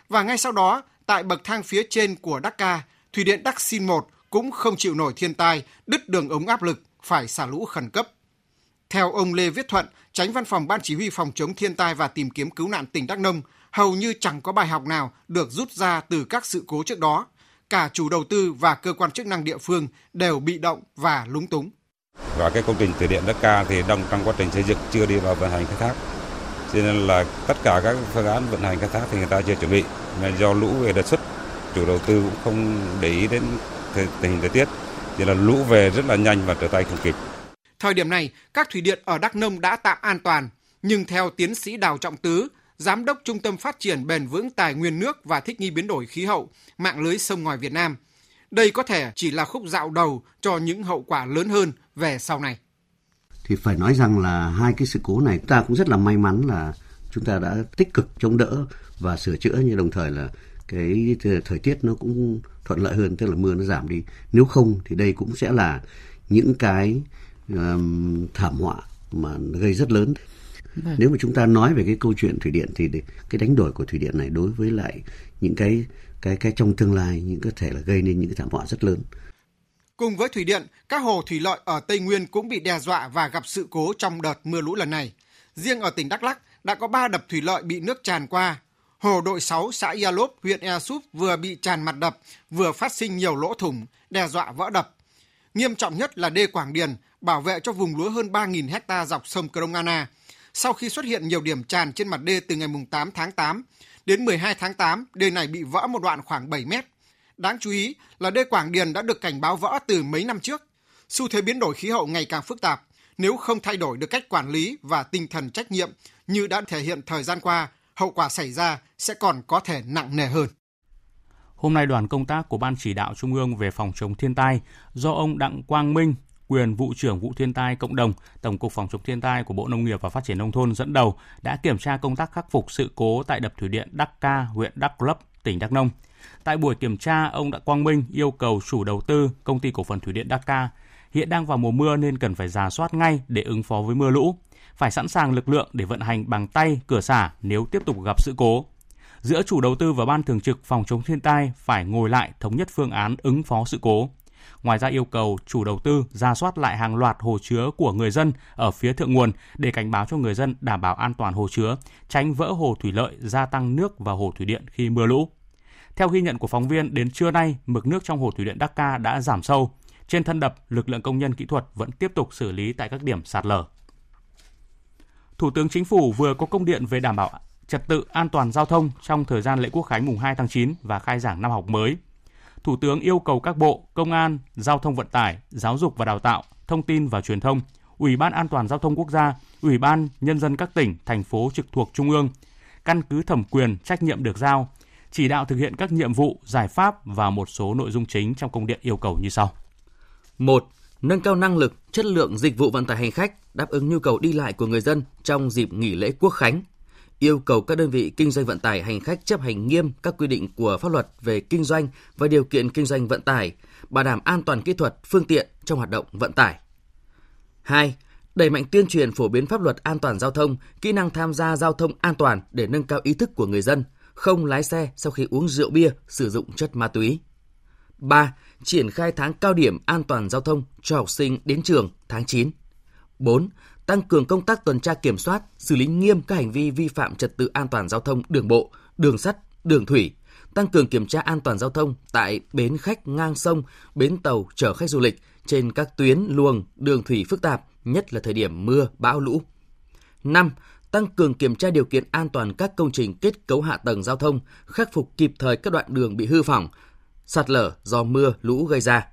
Và ngay sau đó, tại bậc thang phía trên của Đắc Ca, Thủy điện Đắc Xin 1 cũng không chịu nổi thiên tai, đứt đường ống áp lực, phải xả lũ khẩn cấp. Theo ông Lê Viết Thuận, tránh văn phòng Ban Chỉ huy Phòng chống thiên tai và tìm kiếm cứu nạn tỉnh Đắk Nông, hầu như chẳng có bài học nào được rút ra từ các sự cố trước đó. Cả chủ đầu tư và cơ quan chức năng địa phương đều bị động và lúng túng. Và cái công trình thủy điện Đắk Ca thì đang trong quá trình xây dựng chưa đi vào vận hành khai thác. Cho nên là tất cả các phương án vận hành khai thác thì người ta chưa chuẩn bị. Mà do lũ về đợt xuất, chủ đầu tư cũng không để ý đến tình hình thời tiết. Thì là lũ về rất là nhanh và trở tay không kịp. Thời điểm này, các thủy điện ở Đắk Nông đã tạm an toàn, nhưng theo tiến sĩ Đào Trọng Tứ, Giám đốc Trung tâm Phát triển Bền vững Tài nguyên nước và Thích nghi biến đổi khí hậu, mạng lưới sông ngòi Việt Nam, đây có thể chỉ là khúc dạo đầu cho những hậu quả lớn hơn về sau này. Thì phải nói rằng là hai cái sự cố này ta cũng rất là may mắn là chúng ta đã tích cực chống đỡ và sửa chữa nhưng đồng thời là cái thời tiết nó cũng thuận lợi hơn tức là mưa nó giảm đi nếu không thì đây cũng sẽ là những cái um, thảm họa mà gây rất lớn Vâng. Nếu mà chúng ta nói về cái câu chuyện thủy điện thì cái đánh đổi của thủy điện này đối với lại những cái cái cái trong tương lai những có thể là gây nên những cái thảm họa rất lớn. Cùng với thủy điện, các hồ thủy lợi ở Tây Nguyên cũng bị đe dọa và gặp sự cố trong đợt mưa lũ lần này. Riêng ở tỉnh Đắk Lắk đã có 3 đập thủy lợi bị nước tràn qua. Hồ đội 6 xã Yalop, huyện Ea Súp vừa bị tràn mặt đập, vừa phát sinh nhiều lỗ thủng, đe dọa vỡ đập. Nghiêm trọng nhất là đê Quảng Điền, bảo vệ cho vùng lúa hơn 3.000 hecta dọc sông Krông Anna. Sau khi xuất hiện nhiều điểm tràn trên mặt đê từ ngày 8 tháng 8, đến 12 tháng 8, đê này bị vỡ một đoạn khoảng 7 mét. Đáng chú ý là đê Quảng Điền đã được cảnh báo vỡ từ mấy năm trước. Xu thế biến đổi khí hậu ngày càng phức tạp. Nếu không thay đổi được cách quản lý và tinh thần trách nhiệm như đã thể hiện thời gian qua, hậu quả xảy ra sẽ còn có thể nặng nề hơn. Hôm nay đoàn công tác của Ban chỉ đạo Trung ương về phòng chống thiên tai do ông Đặng Quang Minh, quyền vụ trưởng vụ thiên tai cộng đồng, Tổng cục Phòng chống thiên tai của Bộ Nông nghiệp và Phát triển nông thôn dẫn đầu đã kiểm tra công tác khắc phục sự cố tại đập thủy điện Đắc Ca, huyện Đắk Lấp, tỉnh Đắk Nông. Tại buổi kiểm tra, ông Đặng Quang Minh yêu cầu chủ đầu tư công ty cổ phần thủy điện Đắc Ca hiện đang vào mùa mưa nên cần phải giả soát ngay để ứng phó với mưa lũ, phải sẵn sàng lực lượng để vận hành bằng tay cửa xả nếu tiếp tục gặp sự cố. Giữa chủ đầu tư và ban thường trực phòng chống thiên tai phải ngồi lại thống nhất phương án ứng phó sự cố. Ngoài ra yêu cầu chủ đầu tư ra soát lại hàng loạt hồ chứa của người dân ở phía thượng nguồn để cảnh báo cho người dân đảm bảo an toàn hồ chứa, tránh vỡ hồ thủy lợi gia tăng nước vào hồ thủy điện khi mưa lũ. Theo ghi nhận của phóng viên, đến trưa nay, mực nước trong hồ thủy điện Đắc Ca đã giảm sâu. Trên thân đập, lực lượng công nhân kỹ thuật vẫn tiếp tục xử lý tại các điểm sạt lở. Thủ tướng Chính phủ vừa có công điện về đảm bảo trật tự an toàn giao thông trong thời gian lễ quốc khánh mùng 2 tháng 9 và khai giảng năm học mới. Thủ tướng yêu cầu các bộ Công an, Giao thông vận tải, Giáo dục và Đào tạo, Thông tin và Truyền thông, Ủy ban An toàn giao thông quốc gia, Ủy ban nhân dân các tỉnh, thành phố trực thuộc trung ương căn cứ thẩm quyền, trách nhiệm được giao, chỉ đạo thực hiện các nhiệm vụ, giải pháp và một số nội dung chính trong công điện yêu cầu như sau. 1. Nâng cao năng lực, chất lượng dịch vụ vận tải hành khách đáp ứng nhu cầu đi lại của người dân trong dịp nghỉ lễ Quốc khánh, yêu cầu các đơn vị kinh doanh vận tải hành khách chấp hành nghiêm các quy định của pháp luật về kinh doanh và điều kiện kinh doanh vận tải, bảo đảm an toàn kỹ thuật, phương tiện trong hoạt động vận tải. 2. Đẩy mạnh tuyên truyền phổ biến pháp luật an toàn giao thông, kỹ năng tham gia giao thông an toàn để nâng cao ý thức của người dân, không lái xe sau khi uống rượu bia, sử dụng chất ma túy. 3. Triển khai tháng cao điểm an toàn giao thông cho học sinh đến trường tháng 9. 4 tăng cường công tác tuần tra kiểm soát, xử lý nghiêm các hành vi vi phạm trật tự an toàn giao thông đường bộ, đường sắt, đường thủy, tăng cường kiểm tra an toàn giao thông tại bến khách ngang sông, bến tàu chở khách du lịch trên các tuyến luồng đường thủy phức tạp, nhất là thời điểm mưa, bão lũ. 5. Tăng cường kiểm tra điều kiện an toàn các công trình kết cấu hạ tầng giao thông, khắc phục kịp thời các đoạn đường bị hư hỏng, sạt lở do mưa, lũ gây ra.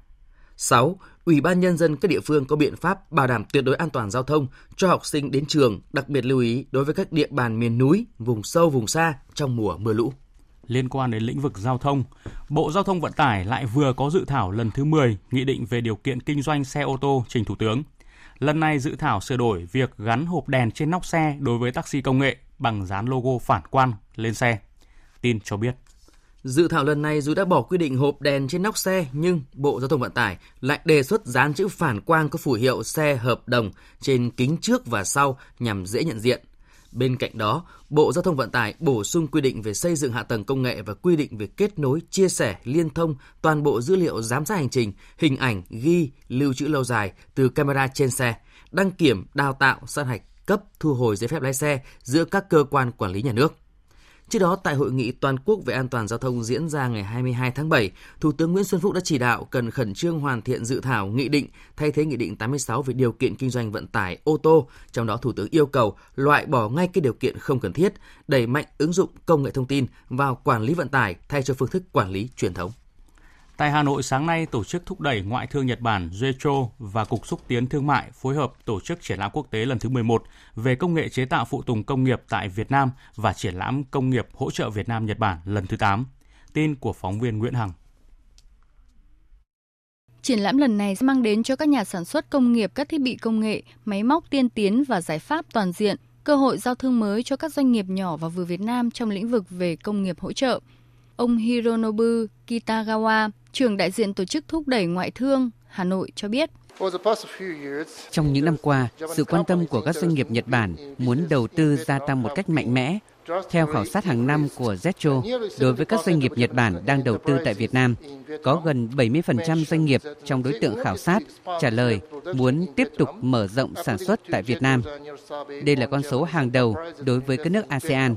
6. Ủy ban nhân dân các địa phương có biện pháp bảo đảm tuyệt đối an toàn giao thông cho học sinh đến trường, đặc biệt lưu ý đối với các địa bàn miền núi, vùng sâu vùng xa trong mùa mưa lũ. Liên quan đến lĩnh vực giao thông, Bộ Giao thông Vận tải lại vừa có dự thảo lần thứ 10 nghị định về điều kiện kinh doanh xe ô tô trình Thủ tướng. Lần này dự thảo sửa đổi việc gắn hộp đèn trên nóc xe đối với taxi công nghệ bằng dán logo phản quan lên xe. Tin cho biết. Dự thảo lần này dù đã bỏ quy định hộp đèn trên nóc xe nhưng Bộ Giao thông Vận tải lại đề xuất dán chữ phản quang có phù hiệu xe hợp đồng trên kính trước và sau nhằm dễ nhận diện. Bên cạnh đó, Bộ Giao thông Vận tải bổ sung quy định về xây dựng hạ tầng công nghệ và quy định về kết nối, chia sẻ, liên thông toàn bộ dữ liệu giám sát hành trình, hình ảnh, ghi, lưu trữ lâu dài từ camera trên xe, đăng kiểm, đào tạo, sát hạch, cấp, thu hồi giấy phép lái xe giữa các cơ quan quản lý nhà nước. Trước đó, tại hội nghị toàn quốc về an toàn giao thông diễn ra ngày 22 tháng 7, Thủ tướng Nguyễn Xuân Phúc đã chỉ đạo cần khẩn trương hoàn thiện dự thảo nghị định thay thế nghị định 86 về điều kiện kinh doanh vận tải ô tô. Trong đó, Thủ tướng yêu cầu loại bỏ ngay cái điều kiện không cần thiết, đẩy mạnh ứng dụng công nghệ thông tin vào quản lý vận tải thay cho phương thức quản lý truyền thống. Tại Hà Nội sáng nay, tổ chức thúc đẩy ngoại thương Nhật Bản JETRO và Cục xúc tiến thương mại phối hợp tổ chức triển lãm quốc tế lần thứ 11 về công nghệ chế tạo phụ tùng công nghiệp tại Việt Nam và triển lãm công nghiệp hỗ trợ Việt Nam Nhật Bản lần thứ 8. Tin của phóng viên Nguyễn Hằng. Triển lãm lần này sẽ mang đến cho các nhà sản xuất công nghiệp các thiết bị công nghệ, máy móc tiên tiến và giải pháp toàn diện, cơ hội giao thương mới cho các doanh nghiệp nhỏ và vừa Việt Nam trong lĩnh vực về công nghiệp hỗ trợ. Ông Hironobu Kitagawa, trưởng đại diện tổ chức thúc đẩy ngoại thương Hà Nội cho biết. Trong những năm qua, sự quan tâm của các doanh nghiệp Nhật Bản muốn đầu tư gia tăng một cách mạnh mẽ. Theo khảo sát hàng năm của Zetro, đối với các doanh nghiệp Nhật Bản đang đầu tư tại Việt Nam, có gần 70% doanh nghiệp trong đối tượng khảo sát trả lời muốn tiếp tục mở rộng sản xuất tại Việt Nam. Đây là con số hàng đầu đối với các nước ASEAN.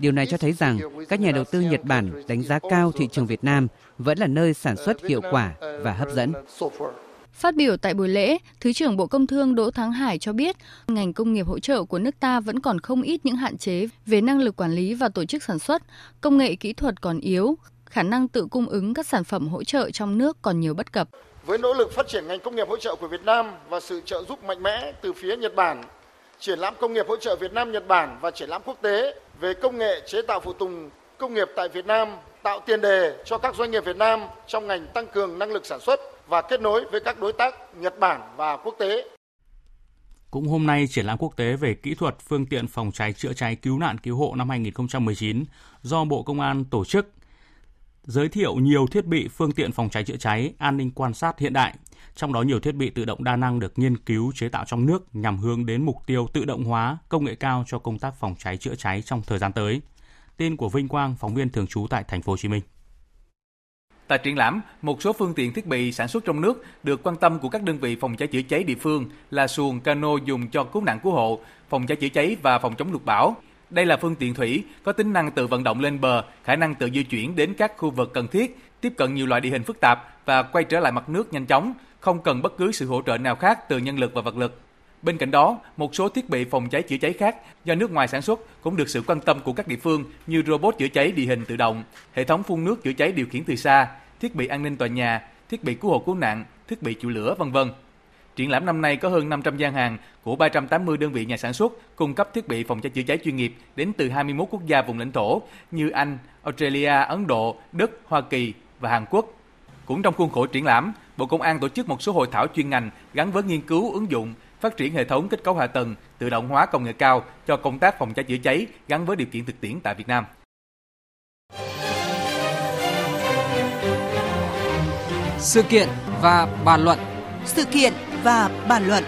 Điều này cho thấy rằng các nhà đầu tư Nhật Bản đánh giá cao thị trường Việt Nam vẫn là nơi sản xuất hiệu quả và hấp dẫn. Phát biểu tại buổi lễ, Thứ trưởng Bộ Công Thương Đỗ Thắng Hải cho biết, ngành công nghiệp hỗ trợ của nước ta vẫn còn không ít những hạn chế về năng lực quản lý và tổ chức sản xuất, công nghệ kỹ thuật còn yếu, khả năng tự cung ứng các sản phẩm hỗ trợ trong nước còn nhiều bất cập. Với nỗ lực phát triển ngành công nghiệp hỗ trợ của Việt Nam và sự trợ giúp mạnh mẽ từ phía Nhật Bản, triển lãm công nghiệp hỗ trợ Việt Nam Nhật Bản và triển lãm quốc tế về công nghệ chế tạo phụ tùng công nghiệp tại Việt Nam tạo tiền đề cho các doanh nghiệp Việt Nam trong ngành tăng cường năng lực sản xuất và kết nối với các đối tác Nhật Bản và quốc tế. Cũng hôm nay, triển lãm quốc tế về kỹ thuật phương tiện phòng cháy chữa cháy cứu nạn cứu hộ năm 2019 do Bộ Công an tổ chức giới thiệu nhiều thiết bị phương tiện phòng cháy chữa cháy, an ninh quan sát hiện đại. Trong đó nhiều thiết bị tự động đa năng được nghiên cứu chế tạo trong nước nhằm hướng đến mục tiêu tự động hóa, công nghệ cao cho công tác phòng cháy chữa cháy trong thời gian tới. Tin của Vinh Quang, phóng viên thường trú tại thành phố Hồ Chí Minh. Tại triển lãm, một số phương tiện thiết bị sản xuất trong nước được quan tâm của các đơn vị phòng cháy chữa cháy địa phương là xuồng, cano dùng cho cứu nạn cứu hộ, phòng cháy chữa cháy và phòng chống lụt bão. Đây là phương tiện thủy có tính năng tự vận động lên bờ, khả năng tự di chuyển đến các khu vực cần thiết, tiếp cận nhiều loại địa hình phức tạp và quay trở lại mặt nước nhanh chóng, không cần bất cứ sự hỗ trợ nào khác từ nhân lực và vật lực. Bên cạnh đó, một số thiết bị phòng cháy chữa cháy khác do nước ngoài sản xuất cũng được sự quan tâm của các địa phương như robot chữa cháy địa hình tự động, hệ thống phun nước chữa cháy điều khiển từ xa, thiết bị an ninh tòa nhà, thiết bị cứu hộ cứu nạn, thiết bị chịu lửa vân vân. Triển lãm năm nay có hơn 500 gian hàng của 380 đơn vị nhà sản xuất cung cấp thiết bị phòng cháy chữa cháy chuyên nghiệp đến từ 21 quốc gia vùng lãnh thổ như Anh, Australia, Ấn Độ, Đức, Hoa Kỳ và Hàn Quốc. Cũng trong khuôn khổ triển lãm, Bộ Công an tổ chức một số hội thảo chuyên ngành gắn với nghiên cứu ứng dụng, phát triển hệ thống kết cấu hạ tầng, tự động hóa công nghệ cao cho công tác phòng cháy chữa cháy gắn với điều kiện thực tiễn tại Việt Nam. Sự kiện và bàn luận. Sự kiện và bàn luận.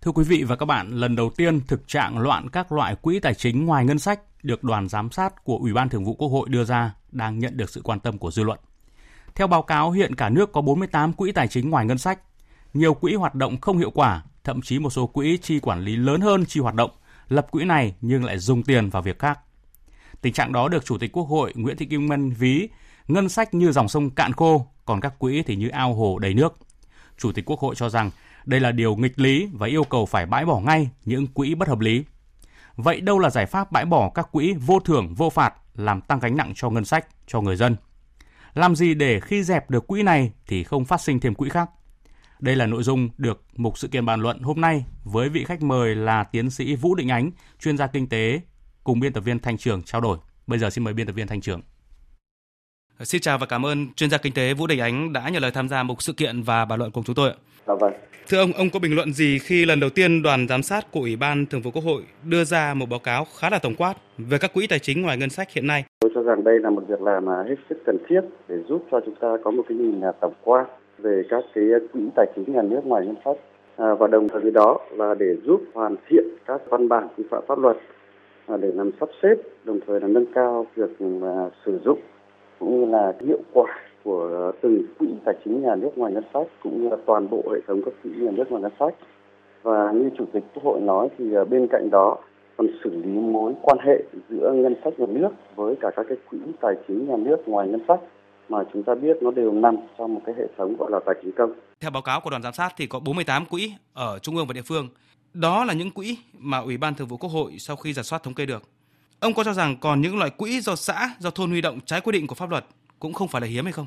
Thưa quý vị và các bạn, lần đầu tiên thực trạng loạn các loại quỹ tài chính ngoài ngân sách được đoàn giám sát của Ủy ban Thường vụ Quốc hội đưa ra đang nhận được sự quan tâm của dư luận. Theo báo cáo, hiện cả nước có 48 quỹ tài chính ngoài ngân sách. Nhiều quỹ hoạt động không hiệu quả, thậm chí một số quỹ chi quản lý lớn hơn chi hoạt động, lập quỹ này nhưng lại dùng tiền vào việc khác. Tình trạng đó được Chủ tịch Quốc hội Nguyễn Thị Kim Ngân ví ngân sách như dòng sông cạn khô, còn các quỹ thì như ao hồ đầy nước. Chủ tịch Quốc hội cho rằng đây là điều nghịch lý và yêu cầu phải bãi bỏ ngay những quỹ bất hợp lý. Vậy đâu là giải pháp bãi bỏ các quỹ vô thưởng vô phạt làm tăng gánh nặng cho ngân sách, cho người dân? Làm gì để khi dẹp được quỹ này thì không phát sinh thêm quỹ khác? Đây là nội dung được mục sự kiện bàn luận hôm nay với vị khách mời là tiến sĩ Vũ Định Ánh, chuyên gia kinh tế cùng biên tập viên Thanh Trường trao đổi. Bây giờ xin mời biên tập viên Thanh Trường. Xin chào và cảm ơn chuyên gia kinh tế Vũ Đình Ánh đã nhận lời tham gia một sự kiện và bàn luận cùng chúng tôi. Dạ vâng. Thưa ông, ông có bình luận gì khi lần đầu tiên đoàn giám sát của Ủy ban Thường vụ Quốc hội đưa ra một báo cáo khá là tổng quát về các quỹ tài chính ngoài ngân sách hiện nay? Tôi cho rằng đây là một việc làm hết sức cần thiết để giúp cho chúng ta có một cái nhìn tổng quát về các cái quỹ tài chính nhà nước ngoài ngân sách à, và đồng thời với đó là để giúp hoàn thiện các văn bản quy phạm pháp luật à, để làm sắp xếp đồng thời là nâng cao việc mà sử dụng cũng như là hiệu quả của ờ, từng quỹ tài chính nhà nước ngoài ngân sách cũng như là toàn bộ hệ thống các quỹ nhà nước ngoài ngân sách và như chủ tịch quốc hội nói thì ờ, bên cạnh đó còn xử lý mối quan hệ giữa ngân sách nhà nước với cả các cái quỹ tài chính nhà nước ngoài ngân sách mà chúng ta biết nó đều nằm trong một cái hệ thống gọi là tài chính công. Theo báo cáo của đoàn giám sát thì có 48 quỹ ở trung ương và địa phương. Đó là những quỹ mà Ủy ban Thường vụ Quốc hội sau khi giả soát thống kê được. Ông có cho rằng còn những loại quỹ do xã, do thôn huy động trái quy định của pháp luật cũng không phải là hiếm hay không?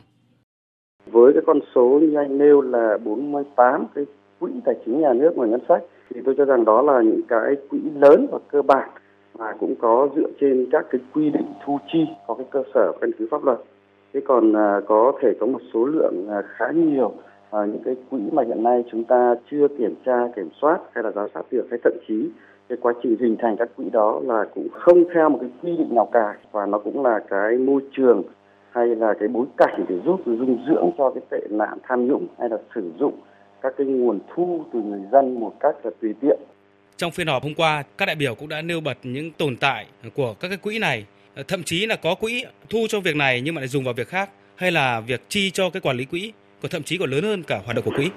Với cái con số như anh nêu là 48 cái quỹ tài chính nhà nước ngoài ngân sách thì tôi cho rằng đó là những cái quỹ lớn và cơ bản và cũng có dựa trên các cái quy định thu chi có cái cơ sở căn cứ pháp luật. Thế còn à, có thể có một số lượng à, khá nhiều à, những cái quỹ mà hiện nay chúng ta chưa kiểm tra kiểm soát hay là giám sát được hay thậm chí cái quá trình hình thành các quỹ đó là cũng không theo một cái quy định nào cả và nó cũng là cái môi trường hay là cái bối cảnh để giúp dinh dưỡng cho cái tệ nạn tham nhũng hay là sử dụng các cái nguồn thu từ người dân một cách là tùy tiện. Trong phiên họp hôm qua, các đại biểu cũng đã nêu bật những tồn tại của các cái quỹ này, thậm chí là có quỹ thu cho việc này nhưng mà lại dùng vào việc khác hay là việc chi cho cái quản lý quỹ, còn thậm chí còn lớn hơn cả hoạt động của quỹ.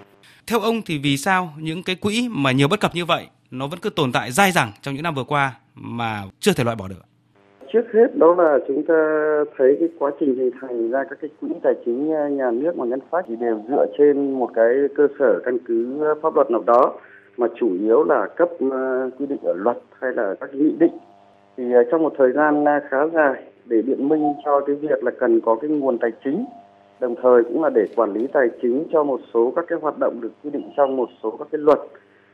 Theo ông thì vì sao những cái quỹ mà nhiều bất cập như vậy nó vẫn cứ tồn tại dai dẳng trong những năm vừa qua mà chưa thể loại bỏ được? Trước hết đó là chúng ta thấy cái quá trình hình thành ra các cái quỹ tài chính à, nhà nước và ngân sách thì đều dựa trên một cái cơ sở căn cứ pháp luật nào đó, mà chủ yếu là cấp à, quy định ở luật hay là các nghị định. Thì à, trong một thời gian khá dài để biện minh cho cái việc là cần có cái nguồn tài chính, đồng thời cũng là để quản lý tài chính cho một số các cái hoạt động được quy định trong một số các cái luật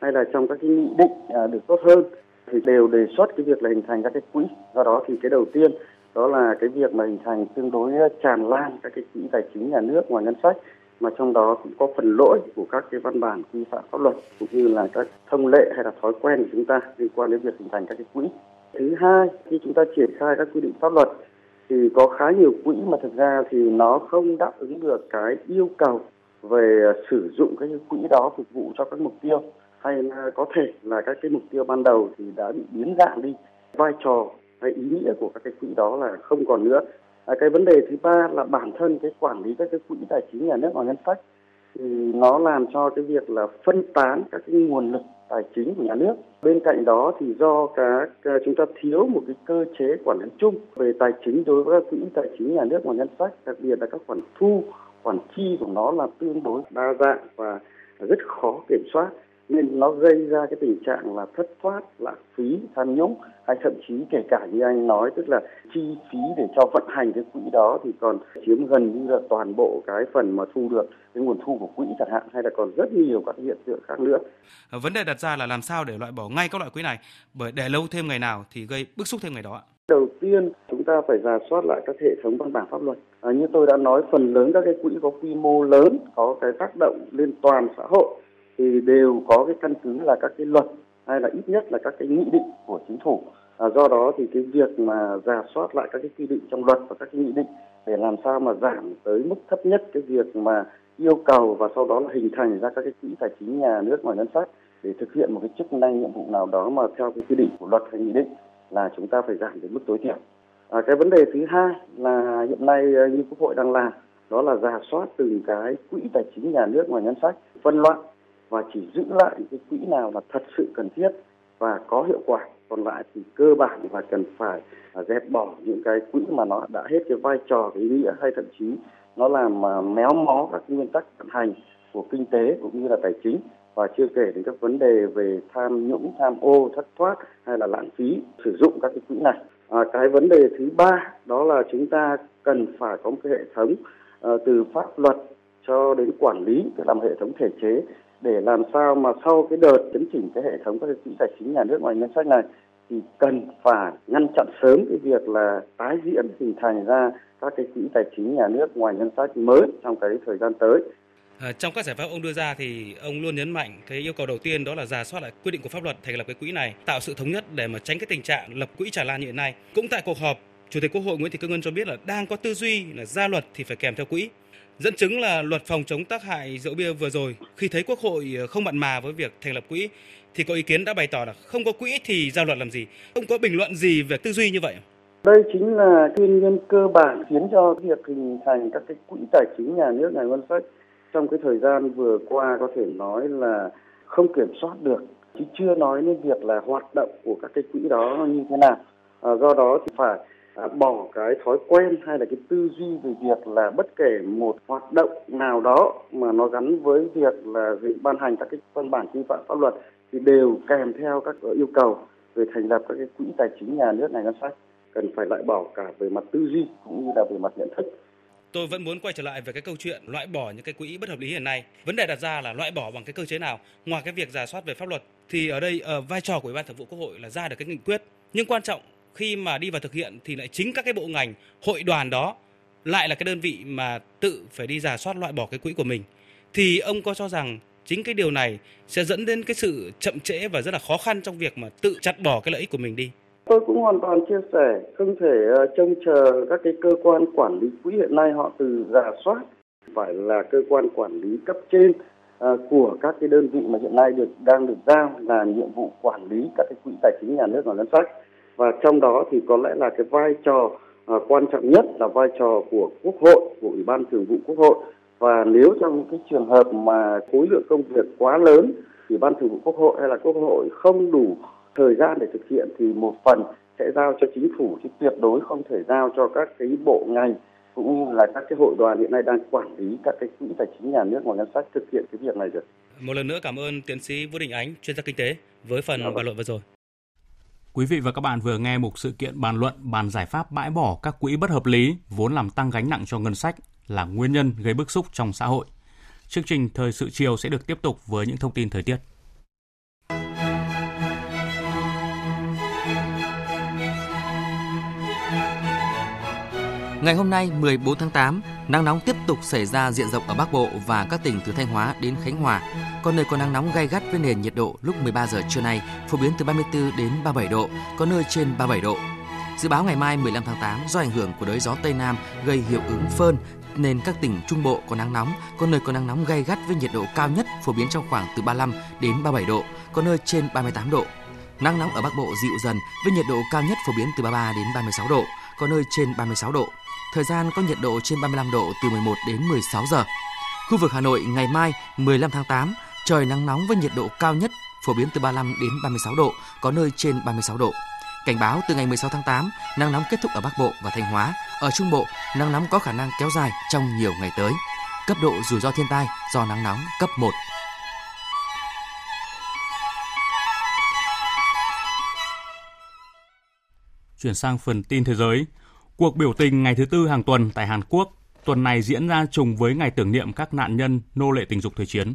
hay là trong các cái nghị định được tốt hơn thì đều đề xuất cái việc là hình thành các cái quỹ do đó thì cái đầu tiên đó là cái việc mà hình thành tương đối tràn lan các cái quỹ tài chính nhà nước ngoài ngân sách mà trong đó cũng có phần lỗi của các cái văn bản quy phạm pháp luật cũng như là các thông lệ hay là thói quen của chúng ta liên quan đến việc hình thành các cái quỹ. Thứ hai, khi chúng ta triển khai các quy định pháp luật thì có khá nhiều quỹ mà thực ra thì nó không đáp ứng được cái yêu cầu về sử dụng cái quỹ đó phục vụ cho các mục tiêu hay là có thể là các cái mục tiêu ban đầu thì đã bị biến dạng đi. Vai trò hay ý nghĩa của các cái quỹ đó là không còn nữa. À, cái vấn đề thứ ba là bản thân cái quản lý các cái quỹ tài chính nhà nước và ngân sách thì nó làm cho cái việc là phân tán các cái nguồn lực tài chính của nhà nước. Bên cạnh đó thì do các à, chúng ta thiếu một cái cơ chế quản lý chung về tài chính đối với các quỹ tài chính nhà nước và ngân sách đặc biệt là các khoản thu khoản chi của nó là tương đối đa dạng và rất khó kiểm soát nên nó gây ra cái tình trạng là thất thoát lãng phí tham nhũng hay thậm chí kể cả như anh nói tức là chi phí để cho vận hành cái quỹ đó thì còn chiếm gần như là toàn bộ cái phần mà thu được cái nguồn thu của quỹ chẳng hạn hay là còn rất nhiều các hiện tượng khác nữa. Vấn đề đặt ra là làm sao để loại bỏ ngay các loại quỹ này bởi để lâu thêm ngày nào thì gây bức xúc thêm ngày đó. Đầu tiên chúng ta phải giả soát lại các hệ thống văn bản pháp luật. À, như tôi đã nói phần lớn các cái quỹ có quy mô lớn có cái tác động lên toàn xã hội thì đều có cái căn cứ là các cái luật hay là ít nhất là các cái nghị định của chính phủ à, do đó thì cái việc mà giả soát lại các cái quy định trong luật và các cái nghị định để làm sao mà giảm tới mức thấp nhất cái việc mà yêu cầu và sau đó là hình thành ra các cái quỹ tài chính nhà nước ngoài ngân sách để thực hiện một cái chức năng nhiệm vụ nào đó mà theo cái quy định của luật hay nghị định là chúng ta phải giảm đến mức tối thiểu. À, cái vấn đề thứ hai là hiện nay à, như quốc hội đang làm đó là giả soát từng cái quỹ tài chính nhà nước ngoài ngân sách phân loại và chỉ giữ lại những cái quỹ nào là thật sự cần thiết và có hiệu quả. Còn lại thì cơ bản là cần phải à, dẹp bỏ những cái quỹ mà nó đã hết cái vai trò cái ý nghĩa hay thậm chí nó làm mà méo mó các nguyên tắc vận hành của kinh tế cũng như là tài chính. Và chưa kể đến các vấn đề về tham nhũng tham ô thất thoát hay là lãng phí sử dụng các cái quỹ này. À, cái vấn đề thứ ba đó là chúng ta cần phải có một cái hệ thống uh, từ pháp luật cho đến quản lý tức là một hệ thống thể chế để làm sao mà sau cái đợt chấn chỉnh cái hệ thống các quỹ tài chính nhà nước ngoài ngân sách này thì cần phải ngăn chặn sớm cái việc là tái diễn hình thành ra các cái quỹ tài chính nhà nước ngoài ngân sách mới trong cái thời gian tới. À, trong các giải pháp ông đưa ra thì ông luôn nhấn mạnh cái yêu cầu đầu tiên đó là giả soát lại quy định của pháp luật thành lập cái quỹ này, tạo sự thống nhất để mà tránh cái tình trạng lập quỹ tràn lan như hiện nay. Cũng tại cuộc họp, Chủ tịch Quốc hội Nguyễn Thị Kim Ngân cho biết là đang có tư duy là ra luật thì phải kèm theo quỹ. Dẫn chứng là luật phòng chống tác hại rượu bia vừa rồi, khi thấy Quốc hội ờ, không mặn mà với việc thành lập quỹ, thì có ý kiến đã bày tỏ là không có quỹ thì ra luật làm gì. Ông có bình luận gì về tư duy như vậy? Đây chính là nguyên nhân cơ bản khiến cho việc hình thành các cái quỹ tài chính nhà nước ngành ngân sách trong cái thời gian vừa qua có thể nói là không kiểm soát được chứ chưa nói đến việc là hoạt động của các cái quỹ đó như thế nào à, do đó thì phải À, bỏ cái thói quen hay là cái tư duy về việc là bất kể một hoạt động nào đó mà nó gắn với việc là việc ban hành các cái văn bản quy phạm pháp luật thì đều kèm theo các yêu cầu về thành lập các cái quỹ tài chính nhà nước này ngân sách cần phải loại bỏ cả về mặt tư duy cũng như là về mặt nhận thức tôi vẫn muốn quay trở lại về cái câu chuyện loại bỏ những cái quỹ bất hợp lý hiện nay. Vấn đề đặt ra là loại bỏ bằng cái cơ chế nào? Ngoài cái việc giả soát về pháp luật, thì ở đây ở vai trò của Ủy ban Thường vụ Quốc hội là ra được cái nghị quyết. Nhưng quan trọng khi mà đi vào thực hiện thì lại chính các cái bộ ngành hội đoàn đó lại là cái đơn vị mà tự phải đi giả soát loại bỏ cái quỹ của mình. Thì ông có cho rằng chính cái điều này sẽ dẫn đến cái sự chậm trễ và rất là khó khăn trong việc mà tự chặt bỏ cái lợi ích của mình đi? Tôi cũng hoàn toàn chia sẻ, không thể ờ, trông chờ các cái cơ quan quản lý quỹ hiện nay họ từ giả soát, phải là cơ quan quản lý cấp trên ờ, của các cái đơn vị mà hiện nay được đang được giao là nhiệm vụ quản lý các cái quỹ tài chính nhà nước và ngân sách và trong đó thì có lẽ là cái vai trò uh, quan trọng nhất là vai trò của quốc hội của ủy ban thường vụ quốc hội và nếu trong cái trường hợp mà khối lượng công việc quá lớn ủy ban thường vụ quốc hội hay là quốc hội không đủ thời gian để thực hiện thì một phần sẽ giao cho chính phủ chứ tuyệt đối không thể giao cho các cái bộ ngành cũng như là các cái hội đoàn hiện nay đang quản lý các cái quỹ tài chính nhà nước và ngân sách thực hiện cái việc này được. Một lần nữa cảm ơn tiến sĩ Vũ Đình Ánh, chuyên gia kinh tế với phần dạ vâng. bàn luận vừa rồi. Quý vị và các bạn vừa nghe một sự kiện bàn luận bàn giải pháp bãi bỏ các quỹ bất hợp lý vốn làm tăng gánh nặng cho ngân sách là nguyên nhân gây bức xúc trong xã hội. Chương trình Thời sự chiều sẽ được tiếp tục với những thông tin thời tiết. Ngày hôm nay 14 tháng 8, nắng nóng tiếp tục xảy ra diện rộng ở Bắc Bộ và các tỉnh từ Thanh Hóa đến Khánh Hòa. Có nơi có nắng nóng gay gắt với nền nhiệt độ lúc 13 giờ trưa nay phổ biến từ 34 đến 37 độ, có nơi trên 37 độ. Dự báo ngày mai 15 tháng 8 do ảnh hưởng của đới gió Tây Nam gây hiệu ứng phơn nên các tỉnh Trung Bộ có nắng nóng, có nơi có nắng nóng gay gắt với nhiệt độ cao nhất phổ biến trong khoảng từ 35 đến 37 độ, có nơi trên 38 độ. Nắng nóng ở Bắc Bộ dịu dần với nhiệt độ cao nhất phổ biến từ 33 đến 36 độ, có nơi trên 36 độ. Thời gian có nhiệt độ trên 35 độ từ 11 đến 16 giờ. Khu vực Hà Nội ngày mai 15 tháng 8 trời nắng nóng với nhiệt độ cao nhất phổ biến từ 35 đến 36 độ, có nơi trên 36 độ. Cảnh báo từ ngày 16 tháng 8, nắng nóng kết thúc ở Bắc Bộ và Thanh Hóa. Ở Trung Bộ, nắng nóng có khả năng kéo dài trong nhiều ngày tới. Cấp độ rủi ro thiên tai do nắng nóng cấp 1. Chuyển sang phần tin thế giới. Cuộc biểu tình ngày thứ tư hàng tuần tại Hàn Quốc tuần này diễn ra trùng với ngày tưởng niệm các nạn nhân nô lệ tình dục thời chiến.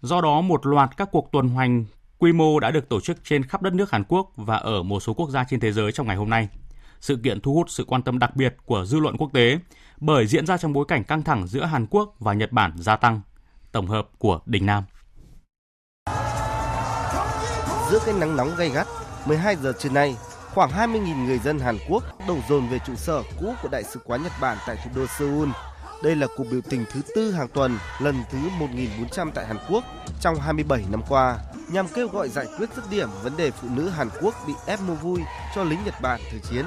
Do đó, một loạt các cuộc tuần hành quy mô đã được tổ chức trên khắp đất nước Hàn Quốc và ở một số quốc gia trên thế giới trong ngày hôm nay. Sự kiện thu hút sự quan tâm đặc biệt của dư luận quốc tế bởi diễn ra trong bối cảnh căng thẳng giữa Hàn Quốc và Nhật Bản gia tăng. Tổng hợp của Đình Nam. Giữa cái nắng nóng gay gắt, 12 giờ trưa nay, khoảng 20.000 người dân Hàn Quốc đổ dồn về trụ sở cũ của Đại sứ quán Nhật Bản tại thủ đô Seoul. Đây là cuộc biểu tình thứ tư hàng tuần, lần thứ 1.400 tại Hàn Quốc trong 27 năm qua, nhằm kêu gọi giải quyết dứt điểm vấn đề phụ nữ Hàn Quốc bị ép mua vui cho lính Nhật Bản thời chiến.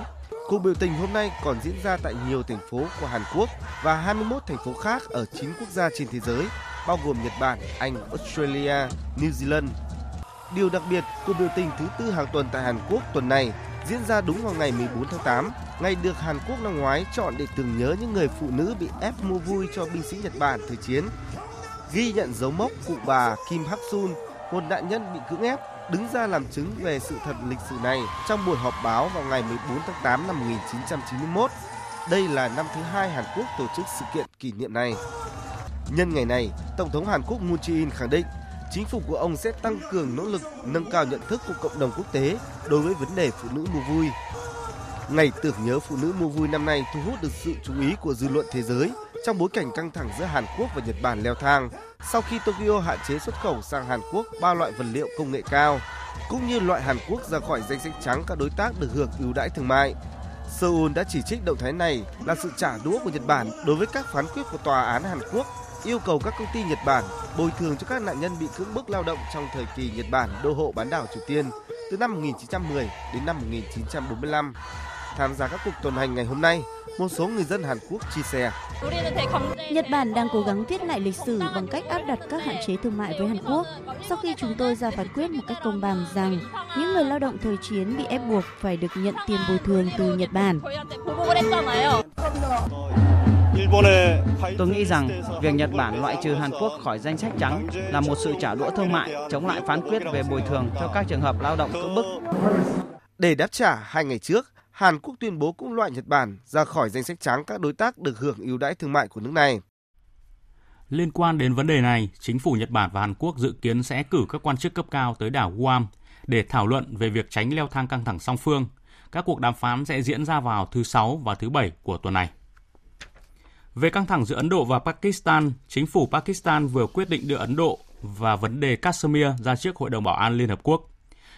Cuộc biểu tình hôm nay còn diễn ra tại nhiều thành phố của Hàn Quốc và 21 thành phố khác ở 9 quốc gia trên thế giới, bao gồm Nhật Bản, Anh, Australia, New Zealand. Điều đặc biệt, cuộc biểu tình thứ tư hàng tuần tại Hàn Quốc tuần này diễn ra đúng vào ngày 14 tháng 8, ngày được Hàn Quốc năm ngoái chọn để tưởng nhớ những người phụ nữ bị ép mua vui cho binh sĩ Nhật Bản thời chiến. Ghi nhận dấu mốc cụ bà Kim Hak Sun, một nạn nhân bị cưỡng ép, đứng ra làm chứng về sự thật lịch sử này trong buổi họp báo vào ngày 14 tháng 8 năm 1991. Đây là năm thứ hai Hàn Quốc tổ chức sự kiện kỷ niệm này. Nhân ngày này, Tổng thống Hàn Quốc Moon Jae-in khẳng định chính phủ của ông sẽ tăng cường nỗ lực nâng cao nhận thức của cộng đồng quốc tế đối với vấn đề phụ nữ mua vui. Ngày tưởng nhớ phụ nữ mua vui năm nay thu hút được sự chú ý của dư luận thế giới trong bối cảnh căng thẳng giữa Hàn Quốc và Nhật Bản leo thang sau khi Tokyo hạn chế xuất khẩu sang Hàn Quốc ba loại vật liệu công nghệ cao, cũng như loại Hàn Quốc ra khỏi danh sách trắng các đối tác được hưởng ưu đãi thương mại. Seoul đã chỉ trích động thái này là sự trả đũa của Nhật Bản đối với các phán quyết của Tòa án Hàn Quốc yêu cầu các công ty Nhật Bản bồi thường cho các nạn nhân bị cưỡng bức lao động trong thời kỳ Nhật Bản đô hộ bán đảo Triều Tiên từ năm 1910 đến năm 1945. Tham gia các cuộc tuần hành ngày hôm nay, một số người dân Hàn Quốc chia sẻ. Nhật Bản đang cố gắng viết lại lịch sử bằng cách áp đặt các hạn chế thương mại với Hàn Quốc sau khi chúng tôi ra phán quyết một cách công bằng rằng những người lao động thời chiến bị ép buộc phải được nhận tiền bồi thường từ Nhật Bản. Tôi nghĩ rằng việc Nhật Bản loại trừ Hàn Quốc khỏi danh sách trắng là một sự trả đũa thương mại chống lại phán quyết về bồi thường cho các trường hợp lao động cưỡng bức. Để đáp trả hai ngày trước, Hàn Quốc tuyên bố cũng loại Nhật Bản ra khỏi danh sách trắng các đối tác được hưởng ưu đãi thương mại của nước này. Liên quan đến vấn đề này, chính phủ Nhật Bản và Hàn Quốc dự kiến sẽ cử các quan chức cấp cao tới đảo Guam để thảo luận về việc tránh leo thang căng thẳng song phương. Các cuộc đàm phán sẽ diễn ra vào thứ Sáu và thứ Bảy của tuần này. Về căng thẳng giữa Ấn Độ và Pakistan, chính phủ Pakistan vừa quyết định đưa Ấn Độ và vấn đề Kashmir ra trước Hội đồng Bảo an Liên Hợp Quốc.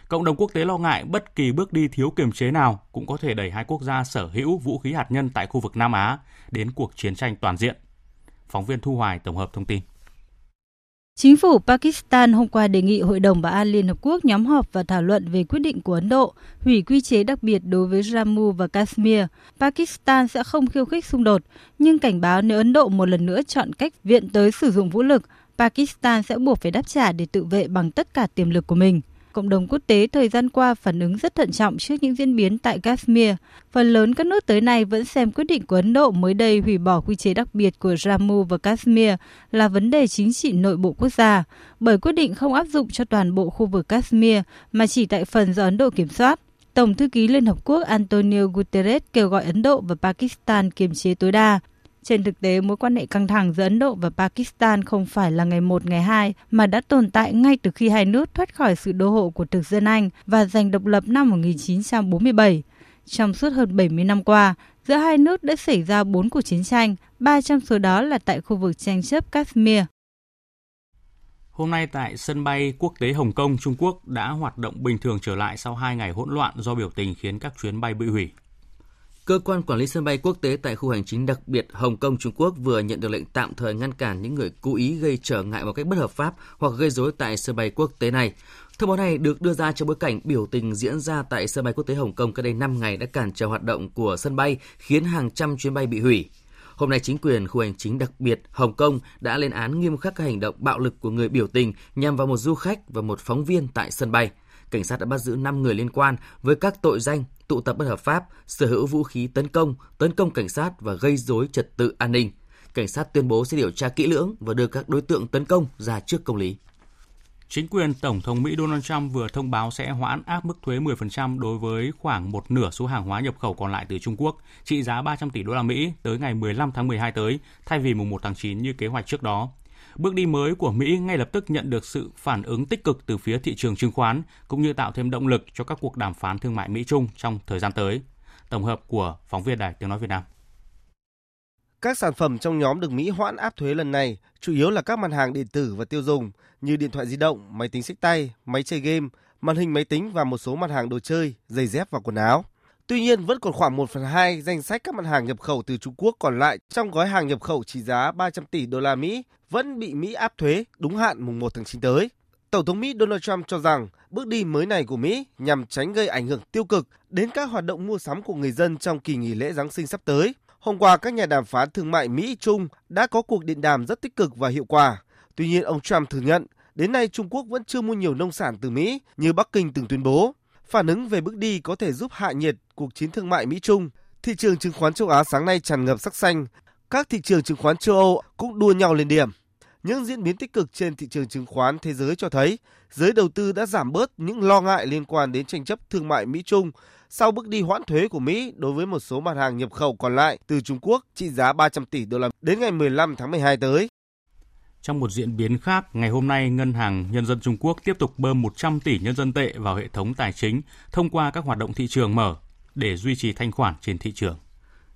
Cộng đồng quốc tế lo ngại bất kỳ bước đi thiếu kiềm chế nào cũng có thể đẩy hai quốc gia sở hữu vũ khí hạt nhân tại khu vực Nam Á đến cuộc chiến tranh toàn diện. Phóng viên Thu Hoài tổng hợp thông tin. Chính phủ Pakistan hôm qua đề nghị Hội đồng Bảo an Liên Hợp Quốc nhóm họp và thảo luận về quyết định của Ấn Độ hủy quy chế đặc biệt đối với Jammu và Kashmir. Pakistan sẽ không khiêu khích xung đột, nhưng cảnh báo nếu Ấn Độ một lần nữa chọn cách viện tới sử dụng vũ lực, Pakistan sẽ buộc phải đáp trả để tự vệ bằng tất cả tiềm lực của mình. Cộng đồng quốc tế thời gian qua phản ứng rất thận trọng trước những diễn biến tại Kashmir. Phần lớn các nước tới nay vẫn xem quyết định của Ấn Độ mới đây hủy bỏ quy chế đặc biệt của Jammu và Kashmir là vấn đề chính trị nội bộ quốc gia, bởi quyết định không áp dụng cho toàn bộ khu vực Kashmir mà chỉ tại phần do Ấn Độ kiểm soát. Tổng thư ký Liên Hợp Quốc Antonio Guterres kêu gọi Ấn Độ và Pakistan kiềm chế tối đa trên thực tế, mối quan hệ căng thẳng giữa Ấn Độ và Pakistan không phải là ngày một ngày hai mà đã tồn tại ngay từ khi hai nước thoát khỏi sự đô hộ của thực dân Anh và giành độc lập năm 1947. Trong suốt hơn 70 năm qua, giữa hai nước đã xảy ra 4 cuộc chiến tranh, ba trong số đó là tại khu vực tranh chấp Kashmir. Hôm nay tại sân bay quốc tế Hồng Kông, Trung Quốc đã hoạt động bình thường trở lại sau 2 ngày hỗn loạn do biểu tình khiến các chuyến bay bị hủy. Cơ quan quản lý sân bay quốc tế tại khu hành chính đặc biệt Hồng Kông Trung Quốc vừa nhận được lệnh tạm thời ngăn cản những người cố ý gây trở ngại một cách bất hợp pháp hoặc gây rối tại sân bay quốc tế này. Thông báo này được đưa ra trong bối cảnh biểu tình diễn ra tại sân bay quốc tế Hồng Kông cách đây 5 ngày đã cản trở hoạt động của sân bay, khiến hàng trăm chuyến bay bị hủy. Hôm nay, chính quyền khu hành chính đặc biệt Hồng Kông đã lên án nghiêm khắc các hành động bạo lực của người biểu tình nhằm vào một du khách và một phóng viên tại sân bay. Cảnh sát đã bắt giữ 5 người liên quan với các tội danh tụ tập bất hợp pháp, sở hữu vũ khí tấn công, tấn công cảnh sát và gây dối trật tự an ninh. Cảnh sát tuyên bố sẽ điều tra kỹ lưỡng và đưa các đối tượng tấn công ra trước công lý. Chính quyền Tổng thống Mỹ Donald Trump vừa thông báo sẽ hoãn áp mức thuế 10% đối với khoảng một nửa số hàng hóa nhập khẩu còn lại từ Trung Quốc, trị giá 300 tỷ đô la Mỹ tới ngày 15 tháng 12 tới, thay vì mùng 1 tháng 9 như kế hoạch trước đó. Bước đi mới của Mỹ ngay lập tức nhận được sự phản ứng tích cực từ phía thị trường chứng khoán, cũng như tạo thêm động lực cho các cuộc đàm phán thương mại Mỹ-Trung trong thời gian tới. Tổng hợp của phóng viên Đài Tiếng Nói Việt Nam. Các sản phẩm trong nhóm được Mỹ hoãn áp thuế lần này chủ yếu là các mặt hàng điện tử và tiêu dùng như điện thoại di động, máy tính sách tay, máy chơi game, màn hình máy tính và một số mặt hàng đồ chơi, giày dép và quần áo. Tuy nhiên, vẫn còn khoảng 1 phần 2 danh sách các mặt hàng nhập khẩu từ Trung Quốc còn lại trong gói hàng nhập khẩu trị giá 300 tỷ đô la Mỹ vẫn bị Mỹ áp thuế đúng hạn mùng 1 tháng 9 tới. Tổng thống Mỹ Donald Trump cho rằng bước đi mới này của Mỹ nhằm tránh gây ảnh hưởng tiêu cực đến các hoạt động mua sắm của người dân trong kỳ nghỉ lễ Giáng sinh sắp tới. Hôm qua, các nhà đàm phán thương mại Mỹ-Trung đã có cuộc điện đàm rất tích cực và hiệu quả. Tuy nhiên, ông Trump thừa nhận đến nay Trung Quốc vẫn chưa mua nhiều nông sản từ Mỹ như Bắc Kinh từng tuyên bố. Phản ứng về bước đi có thể giúp hạ nhiệt cuộc chiến thương mại Mỹ-Trung. Thị trường chứng khoán châu Á sáng nay tràn ngập sắc xanh. Các thị trường chứng khoán châu Âu cũng đua nhau lên điểm. Những diễn biến tích cực trên thị trường chứng khoán thế giới cho thấy giới đầu tư đã giảm bớt những lo ngại liên quan đến tranh chấp thương mại Mỹ-Trung sau bước đi hoãn thuế của Mỹ đối với một số mặt hàng nhập khẩu còn lại từ Trung Quốc trị giá 300 tỷ đô la đến ngày 15 tháng 12 tới. Trong một diễn biến khác, ngày hôm nay, Ngân hàng Nhân dân Trung Quốc tiếp tục bơm 100 tỷ nhân dân tệ vào hệ thống tài chính thông qua các hoạt động thị trường mở để duy trì thanh khoản trên thị trường.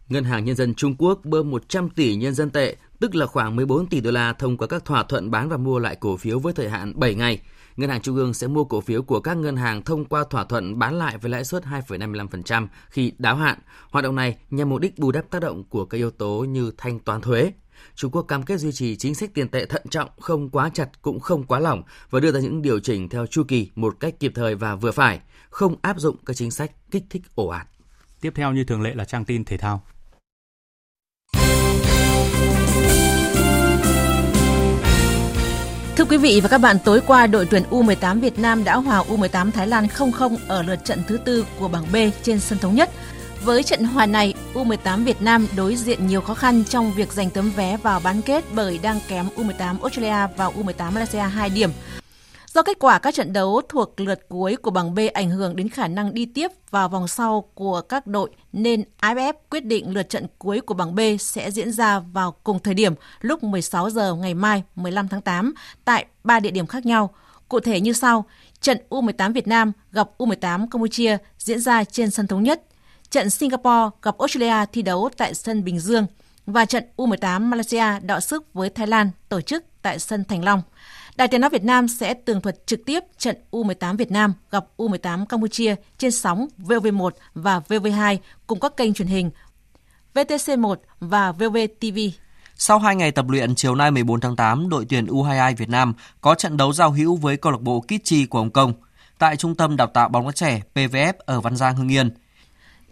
Ngân hàng Nhân dân Trung Quốc bơm 100 tỷ nhân dân tệ, tức là khoảng 14 tỷ đô la thông qua các thỏa thuận bán và mua lại cổ phiếu với thời hạn 7 ngày. Ngân hàng Trung ương sẽ mua cổ phiếu của các ngân hàng thông qua thỏa thuận bán lại với lãi suất 2,55% khi đáo hạn. Hoạt động này nhằm mục đích bù đắp tác động của các yếu tố như thanh toán thuế, Trung Quốc cam kết duy trì chính sách tiền tệ thận trọng, không quá chặt cũng không quá lỏng và đưa ra những điều chỉnh theo chu kỳ một cách kịp thời và vừa phải, không áp dụng các chính sách kích thích ồ ạt. Tiếp theo như thường lệ là trang tin thể thao. Thưa quý vị và các bạn, tối qua đội tuyển U18 Việt Nam đã hòa U18 Thái Lan 0-0 ở lượt trận thứ tư của bảng B trên sân thống nhất. Với trận hòa này, U18 Việt Nam đối diện nhiều khó khăn trong việc giành tấm vé vào bán kết bởi đang kém U18 Australia và U18 Malaysia 2 điểm. Do kết quả các trận đấu thuộc lượt cuối của bảng B ảnh hưởng đến khả năng đi tiếp vào vòng sau của các đội, nên AFF quyết định lượt trận cuối của bảng B sẽ diễn ra vào cùng thời điểm lúc 16 giờ ngày mai 15 tháng 8 tại ba địa điểm khác nhau. Cụ thể như sau: trận U18 Việt Nam gặp U18 Campuchia diễn ra trên sân thống nhất, trận Singapore gặp Australia thi đấu tại sân Bình Dương và trận U18 Malaysia đọ sức với Thái Lan tổ chức tại sân Thành Long. Đài Tiếng nói Việt Nam sẽ tường thuật trực tiếp trận U18 Việt Nam gặp U18 Campuchia trên sóng VV1 và VV2 cùng các kênh truyền hình VTC1 và VVTV. Sau 2 ngày tập luyện, chiều nay 14 tháng 8, đội tuyển U22 Việt Nam có trận đấu giao hữu với câu lạc bộ Kitchi của Hồng Kông tại Trung tâm Đào tạo bóng đá trẻ PVF ở Văn Giang, Hưng Yên.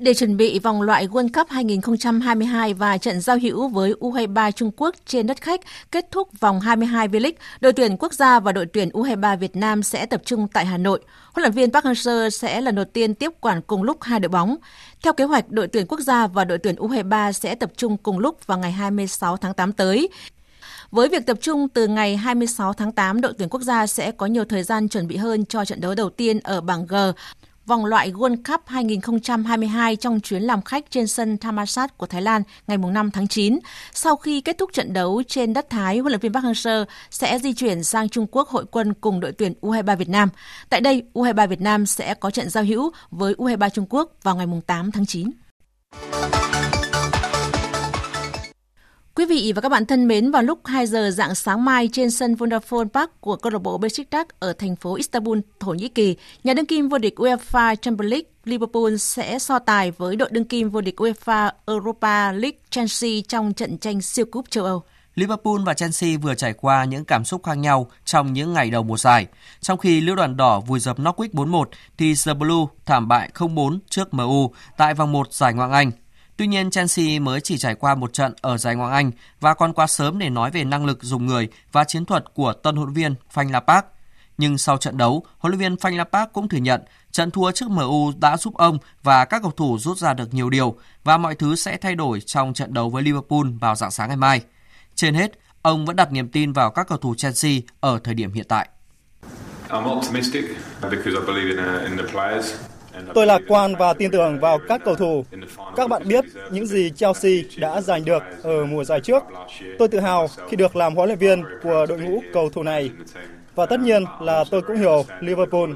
Để chuẩn bị vòng loại World Cup 2022 và trận giao hữu với U23 Trung Quốc trên đất khách kết thúc vòng 22 V-League, đội tuyển quốc gia và đội tuyển U23 Việt Nam sẽ tập trung tại Hà Nội. Huấn luyện viên Park Hang-seo sẽ lần đầu tiên tiếp quản cùng lúc hai đội bóng. Theo kế hoạch, đội tuyển quốc gia và đội tuyển U23 sẽ tập trung cùng lúc vào ngày 26 tháng 8 tới. Với việc tập trung từ ngày 26 tháng 8, đội tuyển quốc gia sẽ có nhiều thời gian chuẩn bị hơn cho trận đấu đầu tiên ở bảng G vòng loại World Cup 2022 trong chuyến làm khách trên sân Thammasat của Thái Lan ngày 5 tháng 9. Sau khi kết thúc trận đấu trên đất Thái, huấn luyện viên Park Hang-seo sẽ di chuyển sang Trung Quốc hội quân cùng đội tuyển U23 Việt Nam. Tại đây, U23 Việt Nam sẽ có trận giao hữu với U23 Trung Quốc vào ngày 8 tháng 9. Quý vị và các bạn thân mến, vào lúc 2 giờ dạng sáng mai trên sân Vodafone Park của câu lạc bộ Besiktas ở thành phố Istanbul, Thổ Nhĩ Kỳ, nhà đương kim vô địch UEFA Champions League Liverpool sẽ so tài với đội đương kim vô địch UEFA Europa League Chelsea trong trận tranh siêu cúp châu Âu. Liverpool và Chelsea vừa trải qua những cảm xúc khác nhau trong những ngày đầu mùa giải. Trong khi Lữ đoàn đỏ vùi dập Norwich 4-1 thì The Blue thảm bại 0-4 trước MU tại vòng 1 giải Ngoại hạng Anh. Tuy nhiên, Chelsea mới chỉ trải qua một trận ở giải Ngoại Anh và còn quá sớm để nói về năng lực dùng người và chiến thuật của tân huấn viên Frank Lampard. Nhưng sau trận đấu, huấn luyện viên Frank Lampard cũng thừa nhận trận thua trước MU đã giúp ông và các cầu thủ rút ra được nhiều điều và mọi thứ sẽ thay đổi trong trận đấu với Liverpool vào dạng sáng ngày mai. Trên hết, ông vẫn đặt niềm tin vào các cầu thủ Chelsea ở thời điểm hiện tại. I'm optimistic because I believe in, uh, in the players. Tôi lạc quan và tin tưởng vào các cầu thủ. Các bạn biết những gì Chelsea đã giành được ở mùa giải trước. Tôi tự hào khi được làm huấn luyện viên của đội ngũ cầu thủ này. Và tất nhiên là tôi cũng hiểu Liverpool.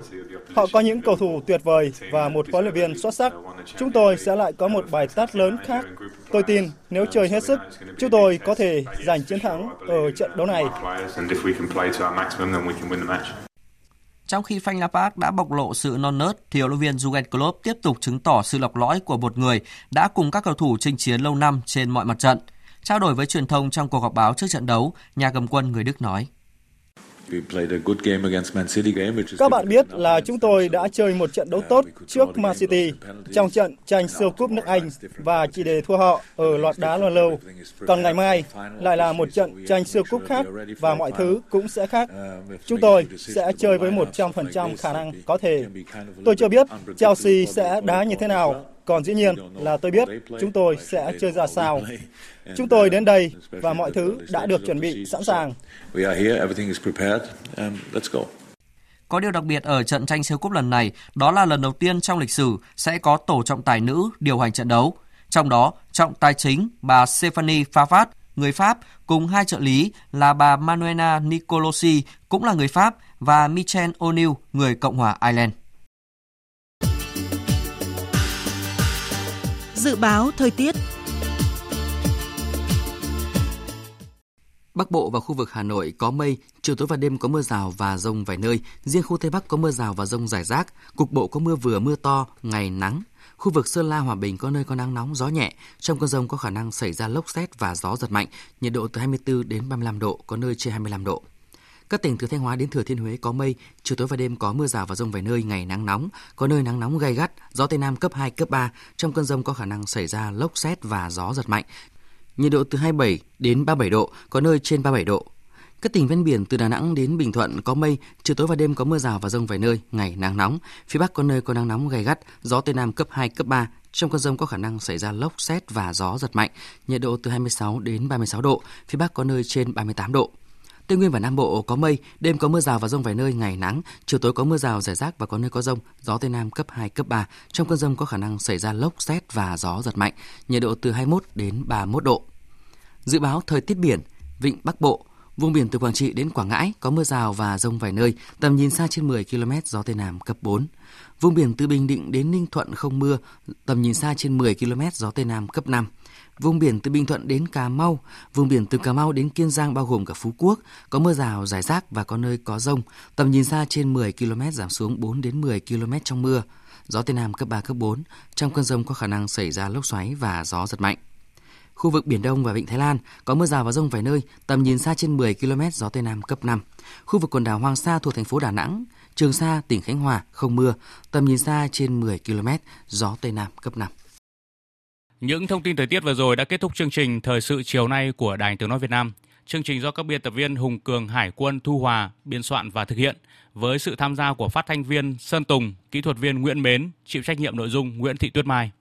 Họ có những cầu thủ tuyệt vời và một huấn luyện viên xuất sắc. Chúng tôi sẽ lại có một bài tát lớn khác. Tôi tin nếu chơi hết sức, chúng tôi có thể giành chiến thắng ở trận đấu này. Trong khi Frank Lampard đã bộc lộ sự non nớt, thì huấn luyện viên Jurgen Klopp tiếp tục chứng tỏ sự lọc lõi của một người đã cùng các cầu thủ chinh chiến lâu năm trên mọi mặt trận. Trao đổi với truyền thông trong cuộc họp báo trước trận đấu, nhà cầm quân người Đức nói: các bạn biết là chúng tôi đã chơi một trận đấu tốt trước Man City trong trận tranh siêu cúp nước Anh và chỉ để thua họ ở loạt đá luân lâu. Còn ngày mai lại là một trận tranh siêu cúp khác và mọi thứ cũng sẽ khác. Chúng tôi sẽ chơi với 100% khả năng có thể. Tôi chưa biết Chelsea sẽ đá như thế nào còn dĩ nhiên là tôi biết chúng tôi sẽ chơi ra sao. Chúng tôi đến đây và mọi thứ đã được chuẩn bị sẵn sàng. Um, có điều đặc biệt ở trận tranh siêu cúp lần này, đó là lần đầu tiên trong lịch sử sẽ có tổ trọng tài nữ điều hành trận đấu. Trong đó, trọng tài chính bà Stephanie Favard, người Pháp, cùng hai trợ lý là bà Manuela Nicolosi, cũng là người Pháp, và Michel O'Neill, người Cộng hòa Ireland. Dự báo thời tiết Bắc Bộ và khu vực Hà Nội có mây, chiều tối và đêm có mưa rào và rông vài nơi. Riêng khu Tây Bắc có mưa rào và rông rải rác. Cục bộ có mưa vừa mưa to, ngày nắng. Khu vực Sơn La, Hòa Bình có nơi có nắng nóng, gió nhẹ. Trong cơn rông có khả năng xảy ra lốc xét và gió giật mạnh. Nhiệt độ từ 24 đến 35 độ, có nơi trên 25 độ. Các tỉnh từ Thanh Hóa đến Thừa Thiên Huế có mây, chiều tối và đêm có mưa rào và rông vài nơi, ngày nắng nóng, có nơi nắng nóng gay gắt, gió tây nam cấp 2 cấp 3, trong cơn rông có khả năng xảy ra lốc xét và gió giật mạnh. Nhiệt độ từ 27 đến 37 độ, có nơi trên 37 độ. Các tỉnh ven biển từ Đà Nẵng đến Bình Thuận có mây, chiều tối và đêm có mưa rào và rông vài nơi, ngày nắng nóng. Phía Bắc có nơi có nắng nóng gay gắt, gió Tây Nam cấp 2, cấp 3. Trong cơn rông có khả năng xảy ra lốc, xét và gió giật mạnh. Nhiệt độ từ 26 đến 36 độ, phía Bắc có nơi trên 38 độ. Tây Nguyên và Nam Bộ có mây, đêm có mưa rào và rông vài nơi, ngày nắng, chiều tối có mưa rào rải rác và có nơi có rông, gió Tây Nam cấp 2, cấp 3. Trong cơn rông có khả năng xảy ra lốc, xét và gió giật mạnh, nhiệt độ từ 21 đến 31 độ. Dự báo thời tiết biển, vịnh Bắc Bộ, vùng biển từ Quảng Trị đến Quảng Ngãi có mưa rào và rông vài nơi, tầm nhìn xa trên 10 km, gió Tây Nam cấp 4. Vùng biển từ Bình Định đến Ninh Thuận không mưa, tầm nhìn xa trên 10 km, gió Tây Nam cấp 5. Vùng biển từ Bình Thuận đến Cà Mau, vùng biển từ Cà Mau đến Kiên Giang bao gồm cả Phú Quốc, có mưa rào rải rác và có nơi có rông. Tầm nhìn xa trên 10 km giảm xuống 4 đến 10 km trong mưa. Gió Tây Nam cấp 3, cấp 4. Trong cơn rông có khả năng xảy ra lốc xoáy và gió giật mạnh. Khu vực Biển Đông và Vịnh Thái Lan có mưa rào và rông vài nơi, tầm nhìn xa trên 10 km, gió Tây Nam cấp 5. Khu vực quần đảo Hoàng Sa thuộc thành phố Đà Nẵng, Trường Sa, tỉnh Khánh Hòa không mưa, tầm nhìn xa trên 10 km, gió Tây Nam cấp 5. Những thông tin thời tiết vừa rồi đã kết thúc chương trình Thời sự chiều nay của Đài Tiếng Nói Việt Nam. Chương trình do các biên tập viên Hùng Cường, Hải quân, Thu Hòa biên soạn và thực hiện với sự tham gia của phát thanh viên Sơn Tùng, kỹ thuật viên Nguyễn Mến, chịu trách nhiệm nội dung Nguyễn Thị Tuyết Mai.